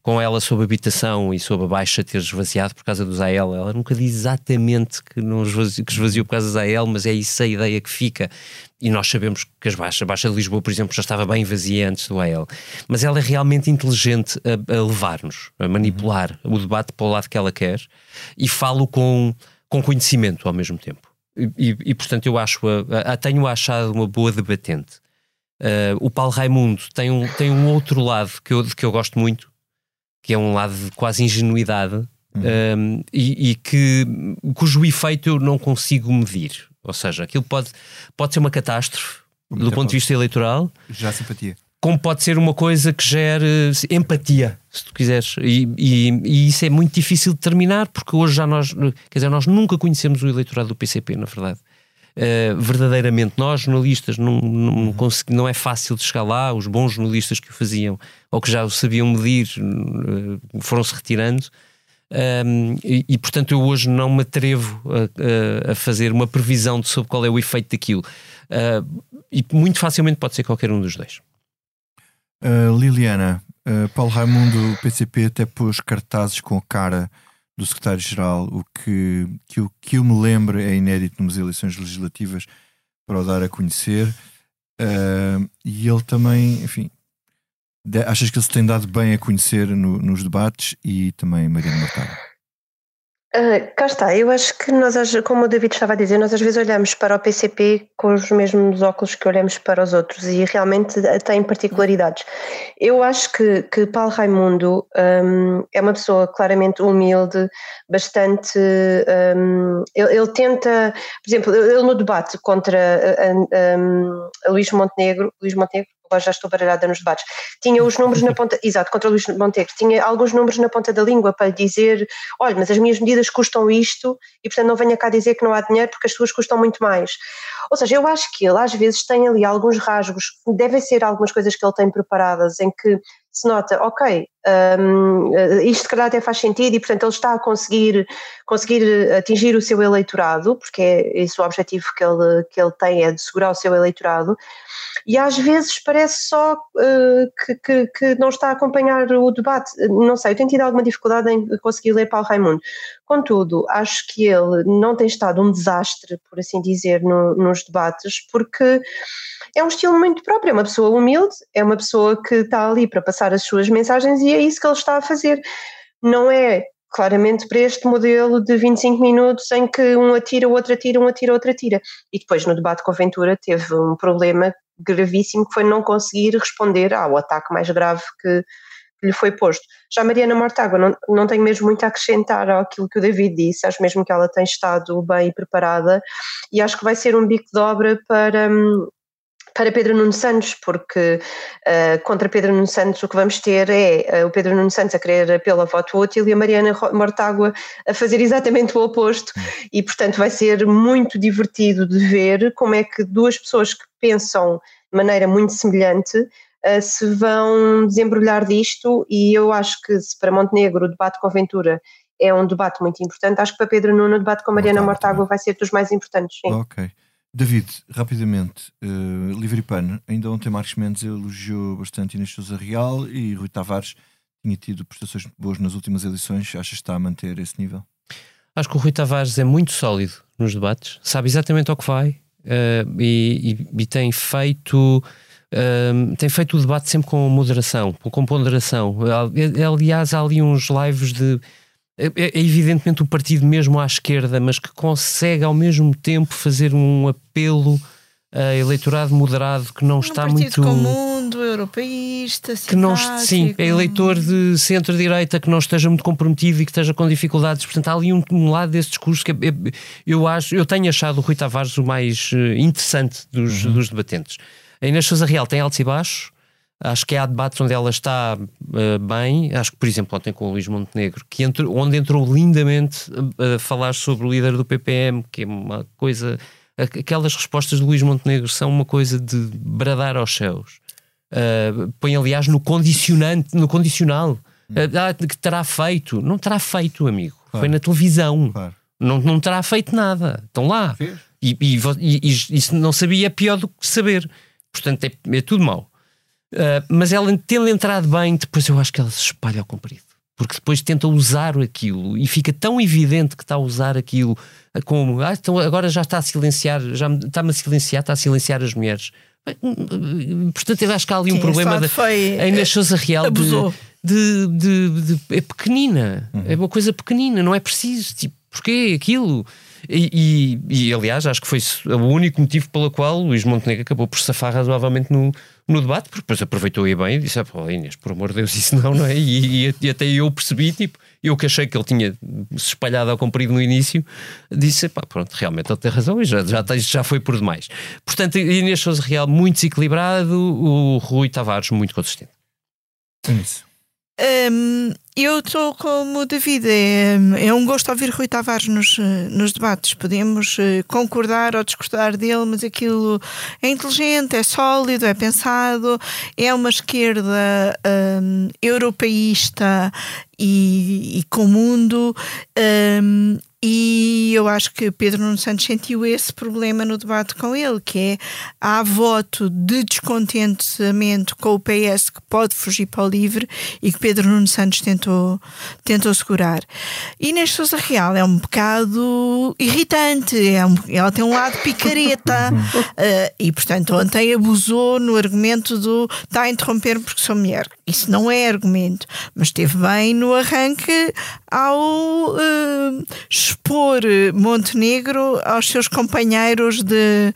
Speaker 8: com ela sobre habitação e sobre a Baixa ter esvaziado por causa do Zael. Ela nunca diz exatamente que, não esvaziou, que esvaziou por causa do Zael, mas é isso a ideia que fica. E nós sabemos que as baixas, a Baixa de Lisboa, por exemplo, já estava bem vazia antes do AEL. Mas ela é realmente inteligente a, a levar-nos, a manipular uhum. o debate para o lado que ela quer e falo com, com conhecimento ao mesmo tempo. E, e, e portanto, eu acho a, a, tenho achado uma boa debatente. Uh, o Paulo Raimundo tem um, tem um outro lado que eu, que eu gosto muito, que é um lado de quase ingenuidade uhum. um, e, e, que, cujo efeito eu não consigo medir. Ou seja, aquilo pode, pode ser uma catástrofe Muito do ponto de vista eleitoral.
Speaker 3: Já simpatia.
Speaker 8: Como pode ser uma coisa que gere empatia, se tu quiseres. E, e, e, isso é muito difícil de determinar, porque hoje já nós, quer dizer, nós nunca conhecemos o eleitorado do PCP, na verdade. Uh, verdadeiramente, nós jornalistas não, não, uhum. não é fácil de chegar lá, os bons jornalistas que o faziam ou que já o sabiam medir uh, foram-se retirando. Um, e, e, portanto eu hoje não me atrevo a, a, a, fazer uma previsão de sobre qual é o efeito daquilo. Uh, e muito facilmente pode ser qualquer um dos dois.
Speaker 3: Uh, Liliana, uh, Paulo Raimundo, o PCP, até pôs cartazes com a cara do secretário-geral, o que, que, que eu me lembro é inédito nas eleições legislativas para o dar a conhecer. e ele também, enfim, Achas que ele se tem dado bem a conhecer no, nos debates e também Mariana Mortágua?
Speaker 6: Uh, cá está, eu acho que nós, como o David estava a dizer, nós às vezes olhamos para o PCP com os mesmos óculos que olhamos para os outros e realmente tem particularidades. Eu acho que, que Paulo Raimundo um, é uma pessoa claramente humilde, bastante. Um, ele, ele, tenta, por exemplo, ele no debate contra um, Luís Montenegro, Luís Montenegro agora já estou baralhada nos debates, tinha os números na ponta, exato, contra o Luís Montenegro, tinha alguns números na ponta da língua para dizer, olha, mas as minhas medidas custam isto e portanto não venha cá dizer que não há dinheiro porque as suas custam muito mais. Ou seja, eu acho que ele às vezes tem ali alguns rasgos, devem ser algumas coisas que ele tem preparadas em que se nota, ok, um, isto se calhar até faz sentido e portanto ele está a conseguir, conseguir atingir o seu eleitorado, porque é esse o objetivo que ele, que ele tem, é de segurar o seu eleitorado, e às vezes parece só uh, que, que, que, não está a acompanhar o debate, não sei, eu tenho tido alguma dificuldade em conseguir ler Paulo Raimundo, contudo, acho que ele não tem estado um desastre, por assim dizer, no, nos debates, porque é um estilo muito próprio, é uma pessoa humilde, é uma pessoa que está ali para passar as suas mensagens e é isso que ele está a fazer. Não é claramente para este modelo de 25 minutos em que um atira, o outro atira, um atira, outro atira. E depois no debate com a Ventura teve um problema gravíssimo que foi não conseguir responder ao ataque mais grave que, que lhe foi posto. Já Mariana Mortágua, não, não tenho mesmo muito a acrescentar àquilo que o David disse, acho mesmo que ela tem estado bem preparada e acho que vai ser um bico de obra para, hum, para Pedro Nuno Santos, porque uh, contra Pedro Nuno Santos o que vamos ter é uh, o Pedro Nuno Santos a querer pela voto útil e a Mariana Mortágua a fazer exatamente o oposto e portanto vai ser muito divertido de ver como é que duas pessoas que pensam de maneira muito semelhante uh, se vão desembrulhar disto e eu acho que se para Montenegro o debate com Ventura é um debate muito importante, acho que para Pedro Nuno o debate com Mariana Mortágua vai ser dos mais importantes. Sim.
Speaker 3: Ok. David, rapidamente, uh, Livre Pan, ainda ontem Marcos Mendes elogiou bastante Inês Sousa Real e Rui Tavares tinha tido prestações boas nas últimas eleições. Achas que está a manter esse nível?
Speaker 8: Acho que o Rui Tavares é muito sólido nos debates, sabe exatamente ao que vai uh, e, e, e, tem feito. Tem feito o debate sempre com moderação, com ponderação. Aliás, há ali uns lives de. É, é evidentemente um partido mesmo à esquerda, mas que consegue ao mesmo tempo fazer um apelo a eleitorado moderado que não um está muito.
Speaker 7: mundo, europeísta,
Speaker 8: que não Sim, é eleitor de centro-direita que não esteja muito comprometido e que esteja com dificuldades. Portanto, há ali um, um lado desse discurso que é, é, eu acho, eu tenho achado o Rui Tavares o mais eh, interessante dos, uhum. dos debatentes. A Inês Sousa Real tem altos e baixos. Acho que há debates onde ela está uh, bem. Acho que, por exemplo, ontem com o Luís Montenegro, que entrou, onde entrou lindamente a, a falar sobre o líder do PPM, que é uma coisa aquelas respostas de Luís Montenegro são uma coisa de bradar aos céus. Uh, põe, aliás, no condicionante, no condicional. Uh, que terá feito. Não terá feito, amigo. Claro. Foi na televisão. Claro. Não, não terá feito nada. Estão lá. E, e, e, e, não sabia é pior do que saber. Portanto, é, é tudo mau. Uh, mas ela, tendo entrado bem, depois eu acho que ela se espalha ao comprido porque depois tenta usar aquilo e fica tão evidente que está a usar aquilo como ah, então agora já está a silenciar, já está-me a silenciar, está a silenciar as mulheres. Hum, hum, portanto, eu acho que há ali um Sim, problema da a Inês Sousa Real de, de, de, de, é pequenina, uhum. é uma coisa pequenina, não é preciso. Tipo, porquê aquilo? E, e, e, aliás, acho que foi o único motivo pelo qual Luís Montenegro acabou por safar razoavelmente no, no debate, porque depois aproveitou e bem e disse: ah, pô, Inês, por amor de Deus, isso não, não é? E, e, até eu percebi, tipo, eu que achei que ele tinha se espalhado ao comprido no início, disse: pá, pronto, realmente ele tem razão e já, já, já foi por demais. Portanto, Inês Souza Real muito desequilibrado, o Rui Tavares muito consistente.
Speaker 3: É isso.
Speaker 7: Um, eu estou como David, é, é um gosto ouvir Rui Tavares nos, nos debates. Podemos eh, concordar ou discordar dele, mas aquilo é inteligente, é sólido, é pensado, é uma esquerda um, europeísta e, e com o mundo. Um, e eu acho que Pedro Nuno Santos sentiu esse problema no debate com ele, que é há voto de descontentamento com o PS que pode fugir para o livre e que Pedro Nuno Santos tentou, tentou segurar. Inês Sousa Real é um bocado irritante, é um, ela tem um lado picareta uh, e, portanto, ontem abusou no argumento do está a interromper porque sou mulher. Isso não é argumento, mas esteve bem no arranque ao uh, expor Montenegro aos seus companheiros de,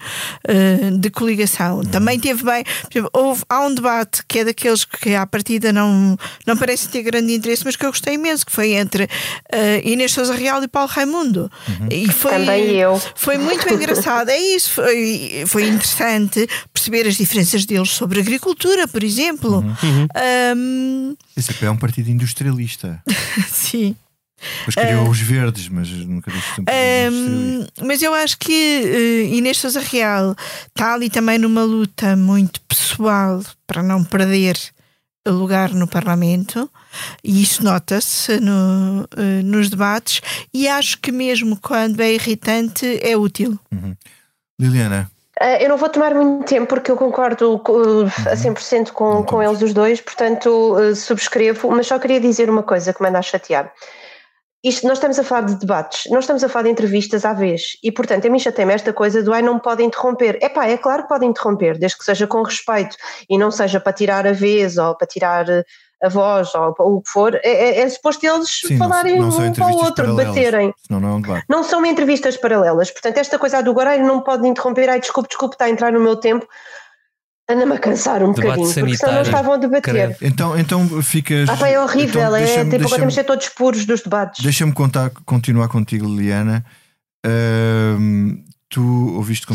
Speaker 7: uh, de coligação. Também teve bem. Houve, há um debate que é daqueles que à partida não, não parece ter grande interesse, mas que eu gostei imenso, que foi entre uh, Inês Souza Real e Paulo Raimundo.
Speaker 6: Uhum. E foi, Também eu.
Speaker 7: Foi muito engraçado. É isso, foi, foi interessante perceber as diferenças deles sobre agricultura, por exemplo. Uhum. Um...
Speaker 3: Esse é um partido industrialista.
Speaker 7: Sim.
Speaker 3: Mas criou uh, os verdes, mas nunca disse um
Speaker 7: Mas eu acho que uh, Inês Sousa Real está ali também numa luta muito pessoal para não perder lugar no Parlamento e isso nota-se no, uh, nos debates e acho que mesmo quando é irritante é útil.
Speaker 3: Uhum. Liliana,
Speaker 6: Uh, eu não vou tomar muito tempo porque eu concordo uh, a 100% com, com eles os dois, portanto uh, subscrevo, mas só queria dizer uma coisa que me anda a chatear. Isto, nós estamos a falar de debates, nós estamos a falar de entrevistas à vez, e portanto a mim chateia-me esta coisa do ai não pode interromper. Epá, é claro que pode interromper, desde que seja com respeito e não seja para tirar a vez ou para tirar a voz ou, ou o que for, é, é, é suposto eles Sim, falarem não, não um para o outro, baterem.
Speaker 3: Não, não, é um debate.
Speaker 6: não são entrevistas paralelas. Portanto, esta coisa do Guarelho não pode interromper, ai desculpe, desculpe, está a entrar no meu tempo. Anda-me a cansar um Debate bocadinho, porque senão não estavam a debater.
Speaker 3: Então, então ficas.
Speaker 6: Ah, é horrível, então, é tipo, podemos ser todos puros dos debates.
Speaker 3: Deixa-me contar, continuar contigo, Liliana. Uh, tu ouviste,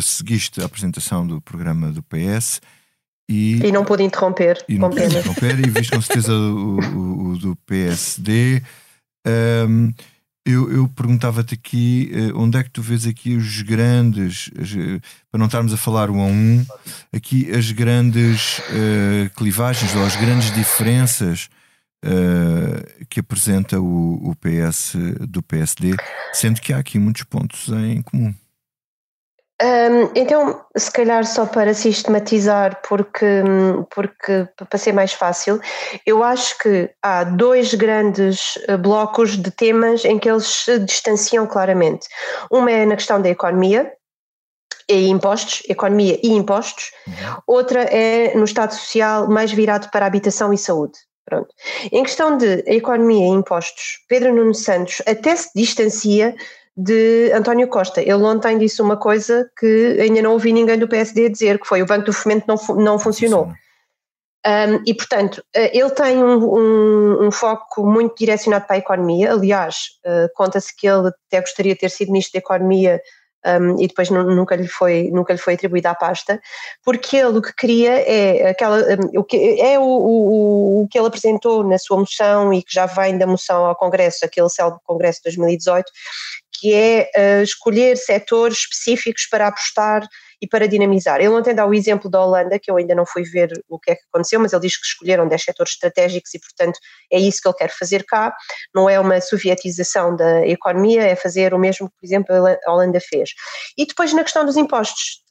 Speaker 3: seguiste a apresentação do programa do PS e,
Speaker 6: e não pude interromper,
Speaker 3: e não pude interromper, e viste com certeza o, o, o do PSD. Um, eu, eu perguntava-te aqui uh, onde é que tu vês aqui os grandes, uh, para não estarmos a falar um a um, aqui as grandes uh, clivagens ou as grandes diferenças que apresenta o, o PS do PSD, sendo que há aqui muitos pontos em comum.
Speaker 6: Um, então, se calhar só para sistematizar, porque, porque para ser mais fácil, eu acho que há dois grandes eh, blocos de temas em que eles se distanciam claramente. Uma é na questão da economia, e impostos, economia e impostos, uhum. outra é no Estado Social mais virado para habitação e saúde. Pronto. Em questão de economia e impostos, Pedro Nuno Santos até se distancia de António Costa. Ele ontem disse uma coisa que ainda não ouvi ninguém do PSD dizer, que foi o Banco do Fomento não, não funcionou. Um, e, portanto, eh, ele tem um, um, um, foco muito direcionado para a economia. Aliás, uh, conta-se que ele até gostaria de ter sido Ministro da Economia e depois nunca lhe foi nunca lhe foi atribuída a pasta, porque ele o que queria é aquela o que é o, o, o, que ele apresentou na sua moção e que já vem da moção ao Congresso, aquele célebre Congresso de 2018, que é uh, escolher setores específicos para apostar e para dinamizar. Ele ontem dá o exemplo da Holanda, que eu ainda não fui ver o que é que aconteceu, mas ele diz que escolheram 10 setores estratégicos e, portanto, é isso que ele quer fazer cá. Não é uma sovietização da economia, é fazer o mesmo que, por exemplo, a Holanda fez. E depois, na questão dos impostos,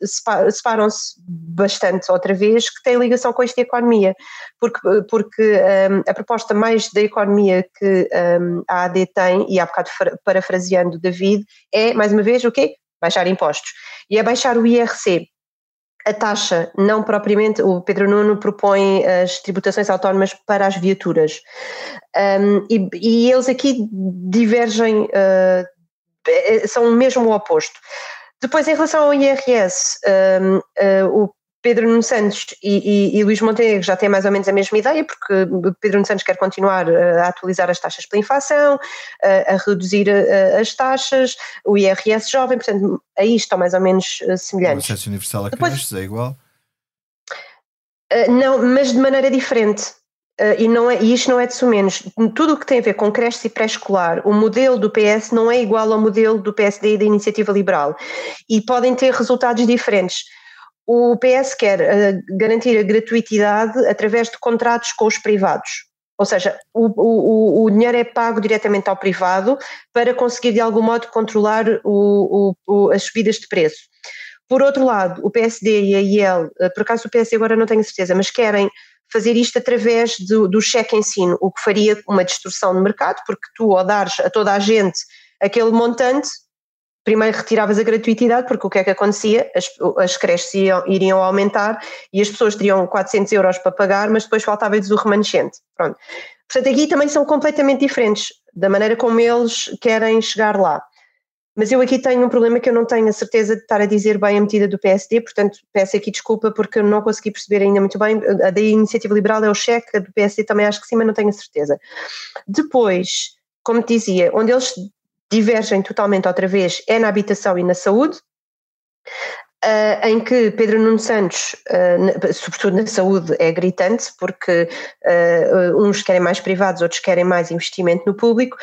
Speaker 6: separam-se bastante outra vez, que tem ligação com isto da economia, porque, porque um, a proposta mais da economia que um, a AD tem, e há bocado parafraseando David, é, mais uma vez, o quê? Baixar impostos e é baixar o IRC. A taxa, não propriamente, o Pedro Nuno propõe as tributações autónomas para as viaturas. Um, e, e, eles aqui divergem, uh, são mesmo o oposto. Depois, em relação ao IRS, um, uh, o Pedro Nuno Santos e, e, e Luís Montenegro já têm mais ou menos a mesma ideia, porque Pedro Nuno Santos quer continuar eh, a atualizar as taxas pela inflação, a, a reduzir a, eh, as taxas, o IRS jovem, portanto, aí estão mais ou menos eh, semelhantes.
Speaker 3: O acesso universal a creches é igual?
Speaker 6: Não, mas de maneira diferente. Uh, e, não é, e isto não é de sumenos. Tudo o que tem a ver com creche e pré-escolar, o modelo do PS não é igual ao modelo do PSD e da Iniciativa Liberal. E podem ter resultados diferentes o PS quer uh, garantir a gratuitidade através de contratos com os privados. Ou seja, o, o, o, dinheiro é pago diretamente ao privado para conseguir de algum modo controlar o, as subidas de preço. Por outro lado, o PSD e a IEL, eh, por acaso o PSD agora não tenho certeza, mas querem fazer isto através do, do cheque ensino, o que faria uma distorção no mercado, porque tu ao dares a toda a gente aquele montante, primeiro retiravas a gratuitidade, porque o que é que acontecia? As, as creches iam, iriam aumentar e as pessoas teriam 400 euros para pagar, mas depois faltava-lhes o remanescente. Pronto. Portanto, aqui também são completamente diferentes da maneira como eles querem chegar lá. Mas eu aqui tenho um problema que eu não tenho a certeza de estar a dizer bem a medida do PSD, portanto peço aqui desculpa porque eu não consegui perceber ainda muito bem. A da Iniciativa Liberal é o cheque, a do PSD também acho que sim, mas não tenho a certeza. Depois, como te dizia, onde eles divergem totalmente outra vez é na habitação e na saúde, uh, em que Pedro Nuno Santos, uh, sobretudo na saúde, é gritante, porque uh, uns querem mais privados, outros querem mais investimento no público.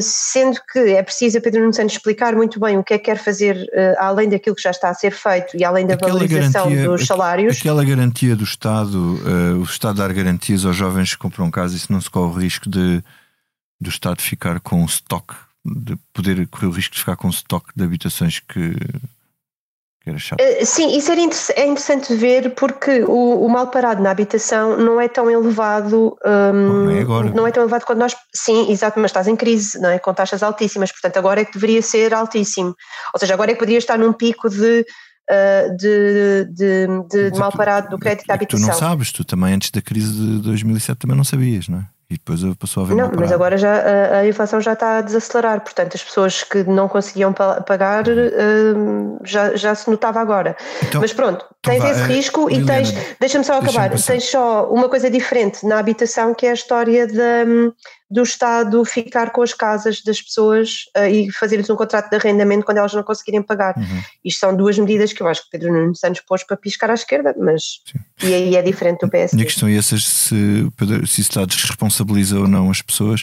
Speaker 6: sendo que é preciso a Pedro Nuno Santos explicar muito bem o que é que quer fazer além daquilo que já está a ser feito e além da aquela valorização garantia, dos salários.
Speaker 3: Aquela garantia do Estado, o Estado dar garantias aos jovens que compram casa, isso não se corre o risco de do Estado ficar com estoque de poder correr o risco de ficar com um estoque de habitações que, que era chato.
Speaker 6: Uh, sim, isso era é interessante ver porque o, o, mal parado na habitação não é tão elevado. Um,
Speaker 3: não, é agora.
Speaker 6: não é tão elevado quando nós. Sim, exato, mas estás em crise, não é? Com taxas altíssimas, portanto agora é que deveria ser altíssimo. Ou seja, agora é que poderia estar num pico de. Uh, de, de, de, de mal parado do crédito
Speaker 3: é
Speaker 6: de habitação.
Speaker 3: Tu não sabes, tu também antes da crise de 2007 também não sabias, não é? E depois passou a haver
Speaker 6: Não, mas agora já a, a, inflação já está a desacelerar, portanto as pessoas que não conseguiam pagar uh, já, já se notava agora. Então, mas pronto, então tens esse uh, risco e tens, deixa-me só acabar, deixa tens só uma coisa diferente na habitação que é a história da do Estado ficar com as casas das pessoas uh, e fazer-lhes um contrato de arrendamento quando elas não conseguirem pagar. Uhum. Isto são duas medidas que eu acho que Pedro Nuno Santos pôs para piscar à esquerda, mas Sim. e aí é diferente do PSD.
Speaker 3: Minha questão é essa, se, se o Estado responsabiliza ou não as pessoas.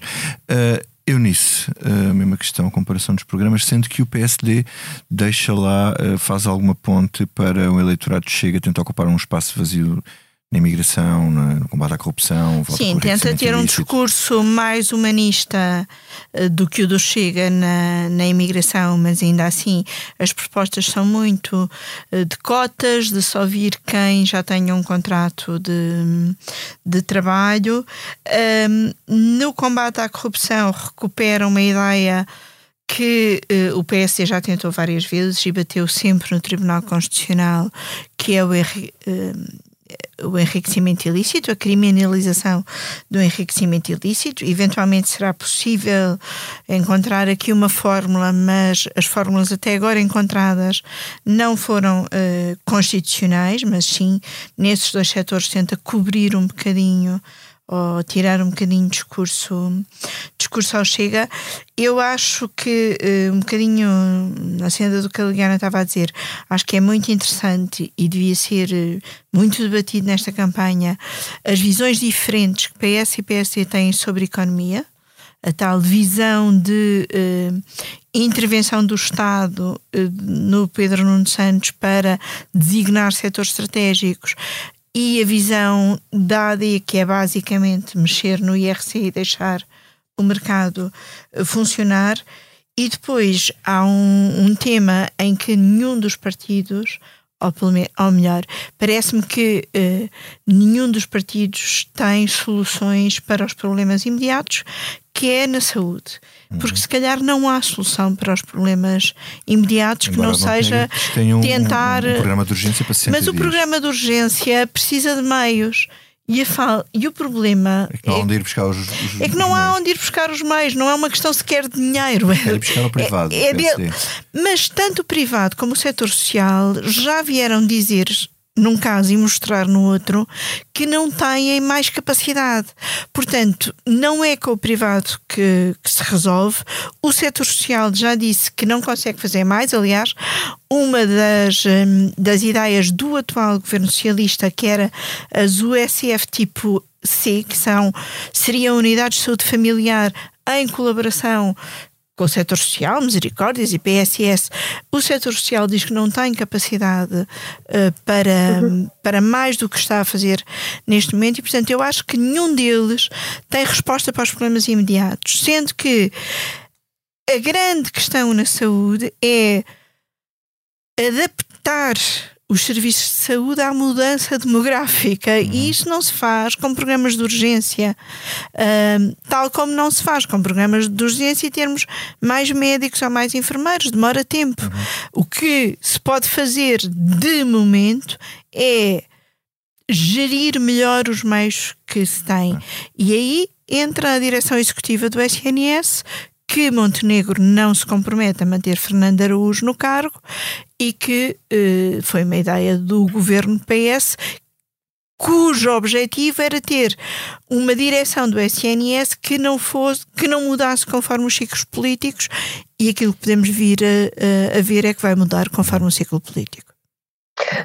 Speaker 3: Uh, Eunice, a mesma questão, a comparação dos programas, sendo que o PSD deixa lá, faz alguma ponte para o eleitorado que chega, tenta ocupar um espaço vazio na imigração, no combate à corrupção.
Speaker 7: Sim, tenta ter um discurso mais humanista uh, do que o do Chega na, na imigração, mas ainda assim as propostas são muito uh, de cotas, de só vir quem já tenha um contrato de, de trabalho. Um, no combate à corrupção, recupera uma ideia que uh, o PSD já tentou várias vezes e bateu sempre no Tribunal Constitucional, que é o, uh, o enriquecimento ilícito, a criminalização do enriquecimento ilícito. Eventualmente será possível encontrar aqui uma fórmula, mas as fórmulas até agora encontradas não foram uh, constitucionais, mas sim nesses dois setores tenta cobrir um bocadinho ou tirar um bocadinho discurso, discurso ao Chega. Eu acho que, uh, um bocadinho na cena do que a Liliana estava a dizer, acho que é muito interessante e devia ser uh, muito debatido nesta campanha as visões diferentes que PS e PSD têm sobre economia. A tal visão de uh, intervenção do Estado no Pedro Nuno Santos para designar setores estratégicos e a visão da AD, que é basicamente mexer no IRC e deixar o mercado eh, funcionar. E depois há um, um tema em que nenhum dos partidos, ou, ou melhor, parece-me que uh, nenhum dos partidos tem soluções para os problemas imediatos, que é na saúde. Porque se calhar não há solução para os problemas imediatos que não, não seja
Speaker 3: um,
Speaker 7: tentar.
Speaker 3: Um, um, programa de urgência para
Speaker 7: Mas
Speaker 3: o
Speaker 7: dias. programa de urgência precisa de meios. E, fal... e o problema
Speaker 3: é que não há onde ir buscar os, os
Speaker 7: é que não há onde ir buscar os meios, não é uma questão sequer de dinheiro.
Speaker 3: É ir buscar o privado. É, é de...
Speaker 7: Mas tanto o privado como o setor social já vieram dizer num caso e mostrar no outro que não têm mais capacidade. Portanto, não é com o privado que, que, se resolve. O setor social já disse que não consegue fazer mais. Aliás, uma das, hum, das ideias do atual governo socialista, que era as USF tipo C, que são, seriam unidades de saúde familiar em colaboração com o setor social, Misericórdias e PSS, o setor social diz que não tem capacidade uh, para, uhum. para mais do que está a fazer neste momento e, portanto, eu acho que nenhum deles tem resposta para os problemas imediatos, sendo que a grande questão na saúde é adaptar os serviços de saúde à mudança demográfica uhum. e isso não se faz com programas de urgência, uh, tal como não se faz com programas de urgência e termos mais médicos ou mais enfermeiros, demora tempo. Uhum. O que se pode fazer de momento é gerir melhor os meios que se tem. Uhum. E aí entra a direção executiva do SNS, que Montenegro não se compromete a manter Fernando Araújo no cargo e que eh, foi uma ideia do governo PS cujo objetivo era ter uma direção do SNS que não fosse que não mudasse conforme os ciclos políticos e aquilo que podemos vir a, a, a ver é que vai mudar conforme o ciclo político.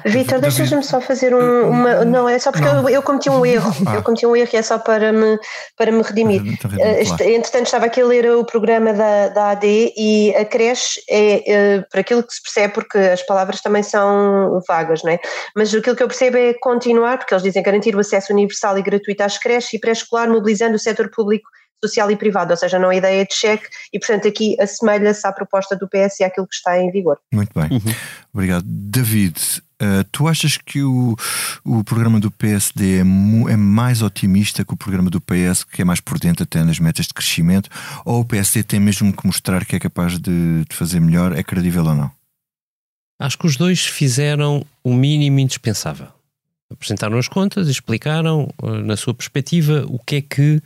Speaker 6: Vitor, deixas-me só fazer um, uma. Não, é só porque eu, eu, cometi um erro. Ah. Eu cometi um erro e é só para me, para me redimir. Uh, entretanto, estava aqui a ler o programa da, da AD e a creche é, uh, por aquilo que se percebe, porque as palavras também são vagas, não é? Mas aquilo que eu percebo é continuar, porque eles dizem garantir o acesso universal e gratuito às creches e pré-escolar, mobilizando o setor público social e privado, ou seja, não a ideia de cheque e, portanto, aqui assemelha-se à proposta do PS e àquilo que está em vigor.
Speaker 3: Muito bem, uhum. obrigado. David, uh, tu achas que o, o programa do PSD é, é, mais otimista que o programa do PS, que é mais prudente até nas metas de crescimento, ou o PSD tem mesmo que mostrar que é capaz de, de fazer melhor, é credível ou não?
Speaker 8: Acho que os dois fizeram o mínimo indispensável. Apresentaram as contas, explicaram, eh, na sua perspectiva, o que é que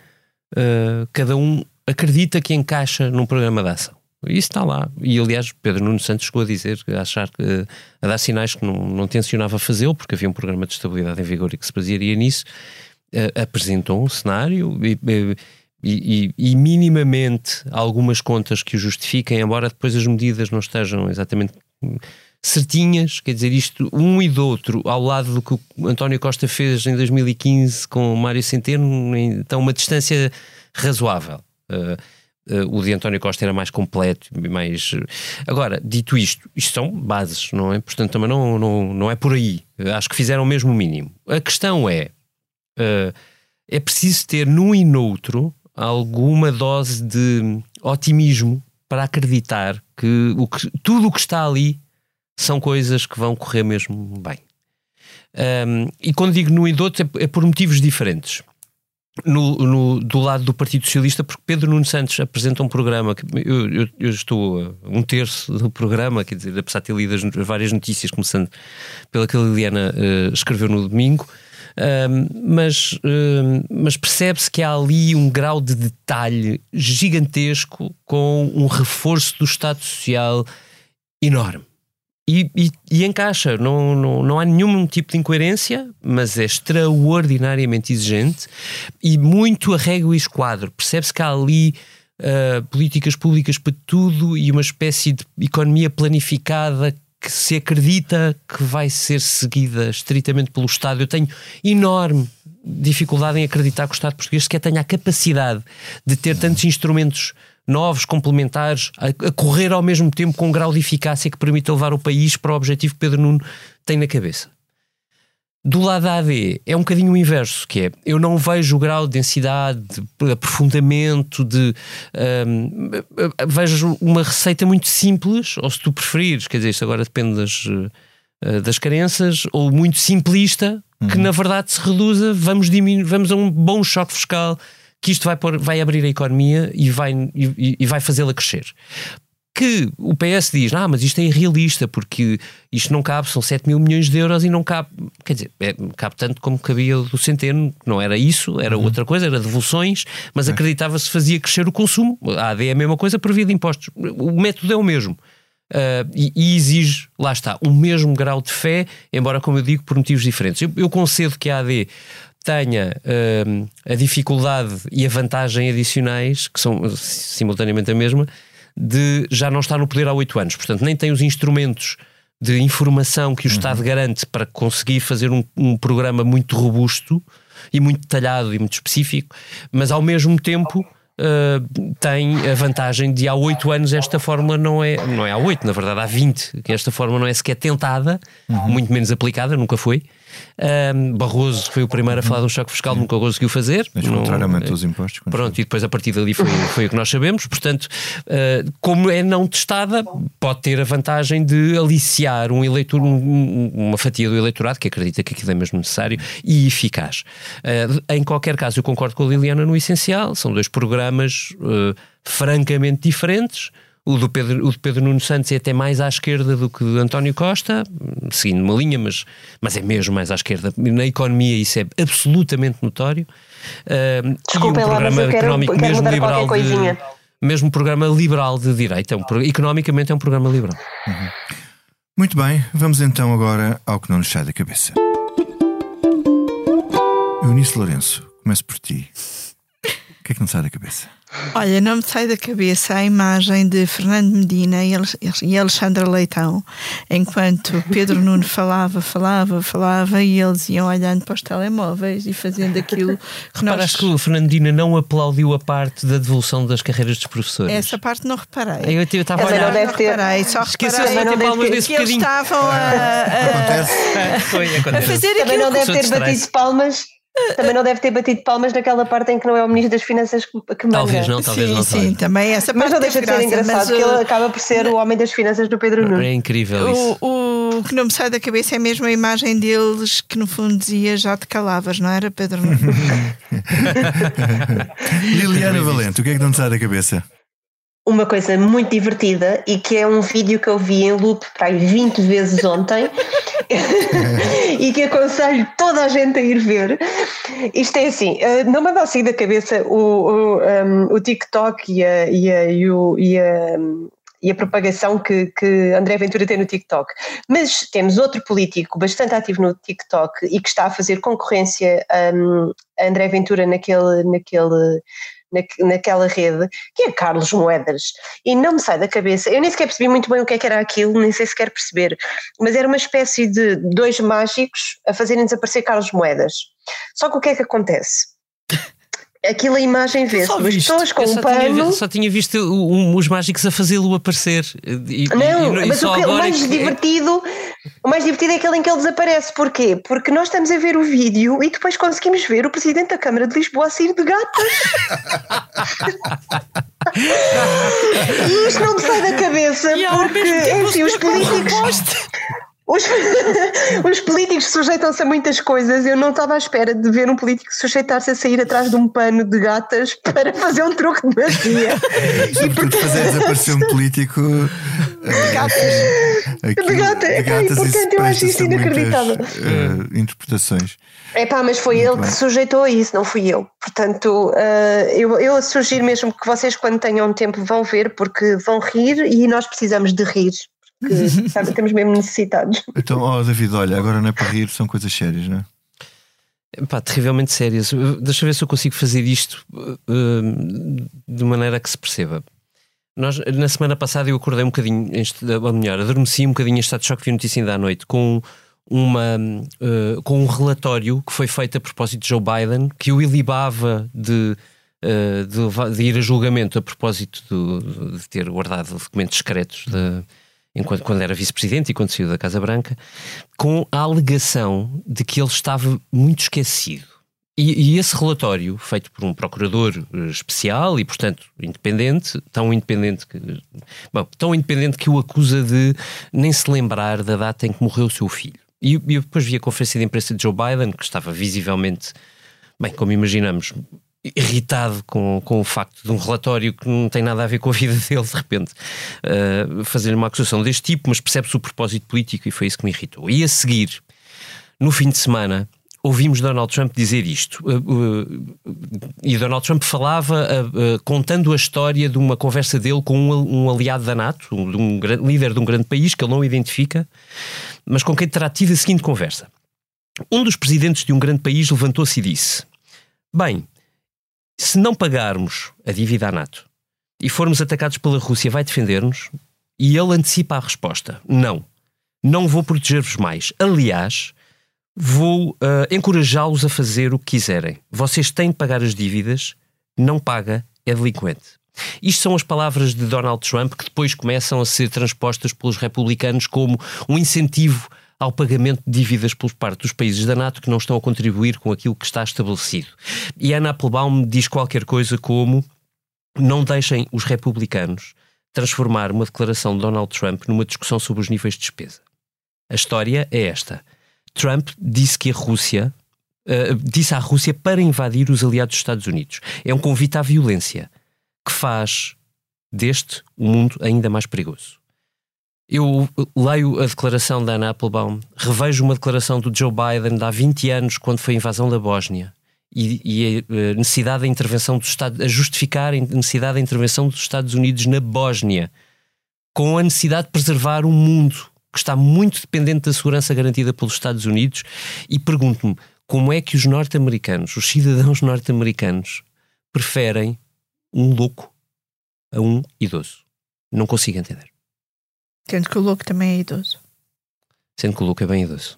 Speaker 8: uh, cada um acredita que encaixa num programa de ação. Isso está lá. E aliás, Pedro Nuno Santos chegou a dizer, a achar que a dar sinais que não, não tencionava fazê-lo, porque havia um programa de estabilidade em vigor e que se basearia nisso. Uh, apresentou um cenário e, e, e, e, minimamente algumas contas que o justifiquem, embora depois as medidas não estejam exatamente certinhas, quer dizer, isto um e do outro, ao lado do que o António Costa fez em 2015 com o Mário Centeno, então uma distância razoável. Uh, uh, o de António Costa era mais completo mais. Agora, dito isto, isto são bases, não é? Portanto, também não, não, não é por aí. Acho que fizeram mesmo mínimo. A questão é. Uh, é preciso ter num e noutro alguma dose de otimismo para acreditar que, o que tudo o que está ali são coisas que vão correr mesmo bem. Um, e quando digo no e do outro é, é por motivos diferentes no, no, do lado do Partido Socialista, porque Pedro Nuno Santos apresenta um programa que eu, eu, eu estou um terço do programa, quer dizer, apesar de ter lido as várias notícias, começando pela que a Liliana uh, escreveu no domingo. Uh, mas, uh, mas percebe-se que há ali um grau de detalhe gigantesco com um reforço do Estado Social enorme. E, e, e, encaixa, não, não, não há nenhum tipo de incoerência, mas é extraordinariamente exigente e muito a régua e esquadro. Percebe-se que há ali uh, políticas públicas para tudo e uma espécie de economia planificada que se acredita que vai ser seguida estritamente pelo Estado. Eu tenho enorme dificuldade em acreditar que o Estado português sequer tenha a capacidade de ter tantos instrumentos novos, complementares, a, a, correr ao mesmo tempo com um grau de eficácia que permita levar o país para o objetivo que Pedro Nuno tem na cabeça. Do lado da AD é um bocadinho o inverso, que é eu não vejo o grau de densidade, de aprofundamento, de um, vejo uma receita muito simples, ou se tu preferires, quer dizer, isto agora depende das, eh, das carenças, ou muito simplista, que uhum. na verdade se reduza, vamos diminuir, vamos a um bom choque fiscal, que isto vai, pôr, vai abrir a economia e vai, e, e vai fazê-la crescer. Que o PS diz, ah, mas isto é irrealista, porque isto não cabe, são 7 mil milhões de euros e não cabe, quer dizer, é, cabe tanto como cabia do Centeno, não era isso, era uhum. outra coisa, era devoluções, mas é. acreditava-se fazia crescer o consumo. A AD é a mesma coisa por via de impostos. O método é o mesmo. Uh, e, e, exige, lá está, o mesmo grau de fé, embora, como eu digo, por motivos diferentes. Eu, eu concedo que a AD tenha uh, a dificuldade e a vantagem adicionais, que são simultaneamente a mesma, de já não estar no poder há oito anos. Portanto, nem tem os instrumentos de informação que o uhum. Estado garante para conseguir fazer um, um, programa muito robusto e muito detalhado e muito específico, mas ao mesmo tempo. Uh, tem a vantagem de há oito anos esta fórmula não é, não é há oito, na verdade há vinte, que esta fórmula não é sequer tentada, uhum. muito menos aplicada, nunca foi. Um, Barroso foi o primeiro a falar um choque fiscal, nunca conseguiu fazer.
Speaker 3: Mas contrariamente aos impostos.
Speaker 8: Pronto, e depois a partir dali foi, foi o que nós sabemos. Portanto, uh, como é não testada, pode ter a vantagem de aliciar um eleitor, um, uma fatia do eleitorado que acredita que aquilo é mesmo necessário e eficaz. Uh, em qualquer caso, eu concordo com a Liliana no essencial, são dois programas uh, francamente diferentes o do Pedro, o de Pedro Nuno Santos é até mais à esquerda do que o de António Costa, seguindo uma linha, mas, mas é mesmo mais à esquerda. Na economia isso é absolutamente notório.
Speaker 6: Uh, Desculpem e um programa lá, económico quero, mesmo liberal de,
Speaker 8: mesmo programa liberal de direita, é um, economicamente é um programa liberal.
Speaker 3: Uhum. Muito bem, vamos então agora ao que não nos sai da cabeça. Eunice Lourenço, começo por ti. O que é que não sai da cabeça?
Speaker 7: Olha, não me sai da cabeça a imagem de Fernando Medina e Alexandra Leitão, enquanto Pedro Nuno falava, falava, falava e eles iam olhando para os telemóveis e fazendo aquilo
Speaker 8: que nós. Reparaste que o Fernando Medina não aplaudiu a parte da devolução das carreiras dos professores?
Speaker 7: Essa parte não reparei.
Speaker 8: Eu estava a olhar.
Speaker 6: Não deve ter.
Speaker 7: Reparei, só
Speaker 8: Esqueceu-se de ter palmas nesse
Speaker 7: que eles estavam a, a, a, a fazer
Speaker 6: Também
Speaker 7: aquilo
Speaker 6: não deve ter batido palmas também não deve ter batido palmas naquela parte em que não é o Ministro das Finanças que, manda.
Speaker 8: Talvez não, talvez
Speaker 7: sim,
Speaker 8: não.
Speaker 7: Sim, também essa
Speaker 6: Mas não deixa de ser engraçado, porque ele acaba por ser o homem das finanças do Pedro Nuno.
Speaker 8: É incrível isso.
Speaker 7: O, o, que não me sai da cabeça é mesmo a imagem deles que no fundo dizia já te calavas, não era, Pedro Nuno?
Speaker 3: Liliana Valente, o que é que não te sai da cabeça?
Speaker 6: uma coisa muito divertida e que é um vídeo que eu vi em loop para aí 20 vezes ontem e que aconselho toda a gente a ir ver. Isto é assim, eh, não me dá assim da cabeça o, o, um, o TikTok e a, e a, e o, e a e a propagação que, que André Ventura tem no TikTok. Mas temos outro político bastante ativo no TikTok e que está a fazer concorrência a André Ventura naquele, naquele na, naquela rede, que é Carlos Moedas. E não me sai da cabeça, eu nem sequer percebi muito bem o que é que era aquilo, nem sei se quer perceber, mas era uma espécie de dois mágicos a fazerem desaparecer Carlos Moedas. Só que o que é que acontece? Aquilo a imagem vê-se, as pessoas com
Speaker 8: eu
Speaker 6: um
Speaker 8: só,
Speaker 6: pano.
Speaker 8: tinha, só tinha visto um, os mágicos a fazê-lo aparecer. E,
Speaker 6: Não,
Speaker 8: e, e
Speaker 6: mas
Speaker 8: só
Speaker 6: o, que- o
Speaker 8: agora é
Speaker 6: mais
Speaker 8: que-
Speaker 6: divertido, o mais divertido é aquele em que ele desaparece. Porquê? Porque nós estamos a ver o vídeo e depois conseguimos ver o presidente da Câmara de Lisboa a sair de gatas. e isto não me sai da cabeça
Speaker 7: E
Speaker 6: porque,
Speaker 7: o
Speaker 6: enfim, os políticos. Os, os políticos sujeitam-se a muitas coisas. Eu não estava à espera de ver um político sujeitar-se a sair atrás de um pano de gatas para fazer um truque de magia.
Speaker 3: Sobretudo fazer desaparecer um político de gatas.
Speaker 6: De gata, é pá, e portanto eu acho isso inacreditável.
Speaker 3: interpretações.
Speaker 6: É pá, mas foi
Speaker 3: Muito
Speaker 6: ele que
Speaker 3: bem.
Speaker 6: se sujeitou a isso, não fui eu. Portanto, eh, eu, eu sugiro mesmo que vocês, quando tenham tempo, vão ver, porque vão rir e nós precisamos de rir. Porque sabe, estamos mesmo necessitados.
Speaker 3: Então, ó David, olha, agora não é para rir, são coisas sérias, não é?
Speaker 8: Pá, terrivelmente sérias. Deixa eu ver se eu consigo fazer isto uh, de maneira que se perceba. Nós, na semana passada eu acordei um bocadinho, ou melhor, adormeci um bocadinho em estado de choque, vi a notícia ainda à noite, com, uma, uh, com um relatório que foi feito a propósito de Joe Biden, que o ilibava de, uh, de, de ir a julgamento a propósito do- de ter guardado documentos secretos de- enquanto, quando era vice-presidente e quando saiu da Casa Branca, com a alegação de que ele estava muito esquecido. E, e esse relatório, feito por um procurador eh, especial e, portanto, independente, tão independente que, bom, tão independente que o acusa de nem se lembrar da data em que morreu o seu filho. E, e eu depois vi a conferência de imprensa de Joe Biden, que estava visivelmente, bem, como imaginamos, irritado com, com o facto de um relatório que não tem nada a ver com a vida dele, de repente, uh, fazer uma acusação deste tipo, mas percebe-se o propósito político e foi isso que me irritou. E a seguir, no fim de semana, ouvimos Donald Trump dizer isto. Uh, uh, e Donald Trump falava contando a história de uma conversa dele com um, aliado da NATO, de um líder de um grande país que ele não identifica, mas com quem terá tido a seguinte conversa. Um dos presidentes de um grande país levantou-se e disse: Bem, se não pagarmos a dívida à NATO e formos atacados pela Rússia, vai defender-nos? E ele antecipa a resposta: Não, não vou proteger-vos mais. Aliás, vou ah, encorajá-los a fazer o que quiserem. Vocês têm de pagar as dívidas, não paga, é delinquente. Isto são as palavras de Donald Trump que depois começam a ser transpostas pelos republicanos como um incentivo ao pagamento de dívidas por parte dos países da NATO que não estão a contribuir com aquilo que está estabelecido. E Anna Applebaum diz qualquer coisa como não deixem os republicanos transformar uma declaração de Donald Trump numa discussão sobre os níveis de despesa. A história é esta. Trump disse que a Rússia uh, disse à Rússia para invadir os aliados dos Estados Unidos. É um convite à violência que faz deste um mundo ainda mais perigoso. Eu leio a declaração da Anna Applebaum, revejo uma declaração do Joe Biden de há 20 anos, quando foi a invasão da Bósnia, e, e a necessidade da intervenção dos Estados, a justificar a necessidade da intervenção dos Estados Unidos na Bósnia, com a necessidade de preservar um mundo que está muito dependente da segurança garantida pelos Estados Unidos, e pergunto-me como é que os norte-americanos, os cidadãos norte-americanos, preferem um louco a um idoso. Não consigo entender.
Speaker 7: Sendo que o louco também é idoso.
Speaker 8: Sendo que o louco é bem idoso.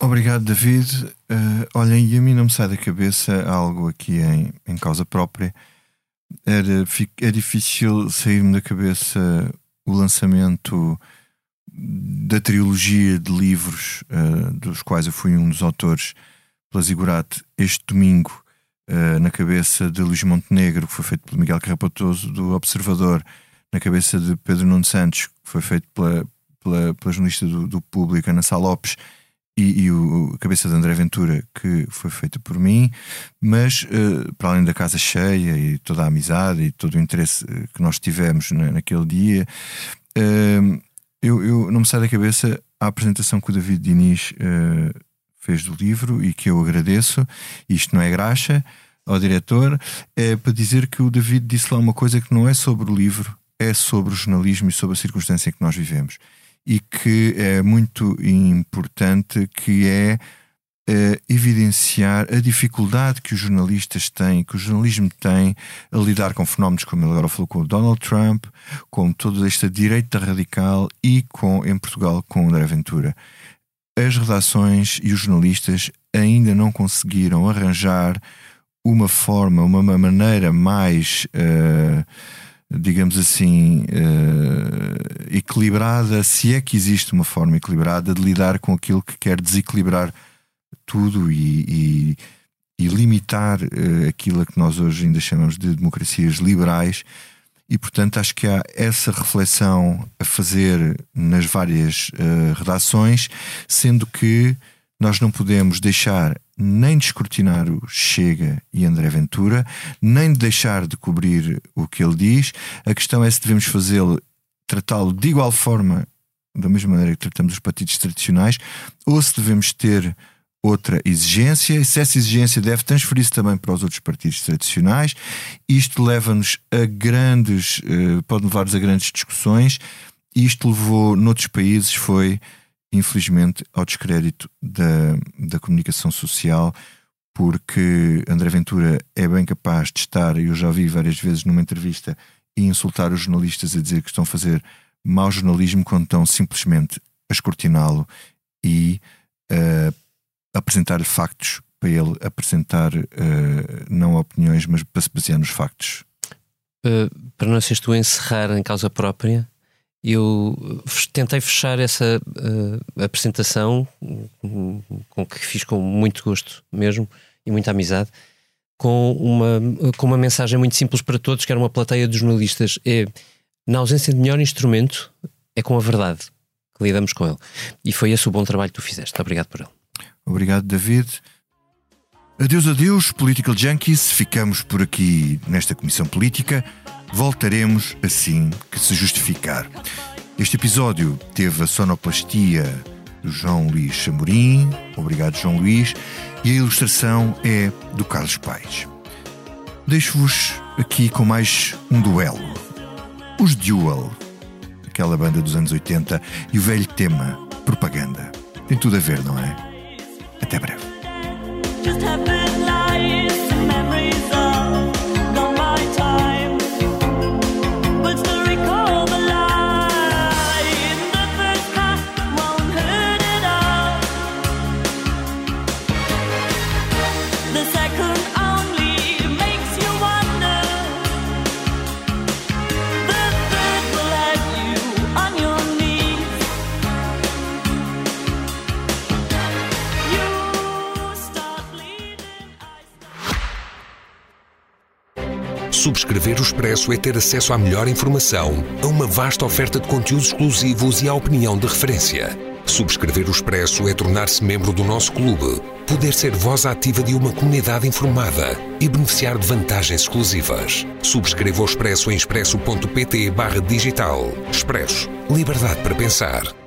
Speaker 3: Obrigado, David. Uh, olhem, e a mim não me sai da cabeça algo aqui em, em causa própria. Era, é difícil sair-me da cabeça o lançamento da trilogia de livros, uh, dos quais eu fui um dos autores, pela Zigurate, este domingo, uh, na cabeça de Luís Montenegro, que foi feito pelo Miguel Carrapatoso, do Observador, na cabeça de Pedro Nuno Santos, que foi feito pela, pela, pela jornalista do, do Público, Ana Sá Lopes, e, e o, a cabeça de André Ventura, que foi feita por mim, mas eh, para além da casa cheia e toda a amizade e todo o interesse eh, que nós tivemos na, naquele dia, eh, eu, eu não me sai da cabeça a apresentação que o David Diniz eh, fez do livro e que eu agradeço. Isto não é graxa ao diretor, é para dizer que o David disse lá uma coisa que não é sobre o livro, é sobre o jornalismo e sobre a circunstância em que nós vivemos e que é muito importante, que é eh, evidenciar a dificuldade que os jornalistas têm, que o jornalismo tem a lidar com fenómenos como ele agora falou com o Donald Trump, com toda esta direita radical e com, em Portugal, com André Ventura. As redações e os jornalistas ainda não conseguiram arranjar uma forma, uma maneira mais, uh, digamos assim, uh, equilibrada, se é que existe uma forma equilibrada de lidar com aquilo que quer desequilibrar tudo e, e, e limitar uh, aquilo a que nós hoje ainda chamamos de democracias liberais. E, portanto, acho que há essa reflexão a fazer nas várias redações, sendo que nós não podemos deixar nem de escrutinar o Chega e André Ventura, nem de deixar de cobrir o que ele diz. A questão é se devemos fazê-lo, tratá-lo de igual forma, da mesma maneira que tratamos os partidos tradicionais, ou se devemos ter outra exigência, e se essa exigência deve transferir-se também para os outros partidos tradicionais. Isto leva-nos a grandes, eh, pode levar-nos a grandes discussões. Isto levou, noutros países, foi infelizmente, ao descrédito da, da comunicação social, porque André Ventura é bem capaz de estar, eu já vi várias vezes numa entrevista, e insultar os jornalistas a dizer que estão a fazer mau jornalismo quando estão simplesmente a escortiná-lo e uh, apresentar-lhe factos para ele apresentar uh, não opiniões, mas para se basear nos factos.
Speaker 8: Uh, para não seres tu a encerrar em causa própria, eu tentei fechar essa uh, apresentação, com que fiz com muito gosto mesmo e muita amizade, com uma, com uma mensagem muito simples para todos, que era uma plateia de jornalistas. É, na ausência de melhor instrumento, é com a verdade que lidamos com ele. E foi esse o bom trabalho que tu fizeste. Obrigado por ele.
Speaker 3: Obrigado, David. Adeus, adeus, Political Junkies. Ficamos por aqui nesta Comissão Política. Voltaremos assim que se justificar. Este episódio teve a sonoplastia do João Luís Chamorim, obrigado João Luís, e a ilustração é do Carlos Paes. Deixo-vos aqui com mais um duelo. Os Duel, aquela banda dos anos 80, e o velho tema, propaganda. Tem tudo a ver, não é? Até breve.
Speaker 5: Subscrever o Expresso é ter acesso à melhor informação, a uma vasta oferta de conteúdos exclusivos e à opinião de referência. Subscrever o Expresso é tornar-se membro do nosso clube, poder ser voz ativa de uma comunidade informada e beneficiar de vantagens exclusivas. Subscreva o Expresso em expresso.pt digital. Expresso. Liberdade para pensar.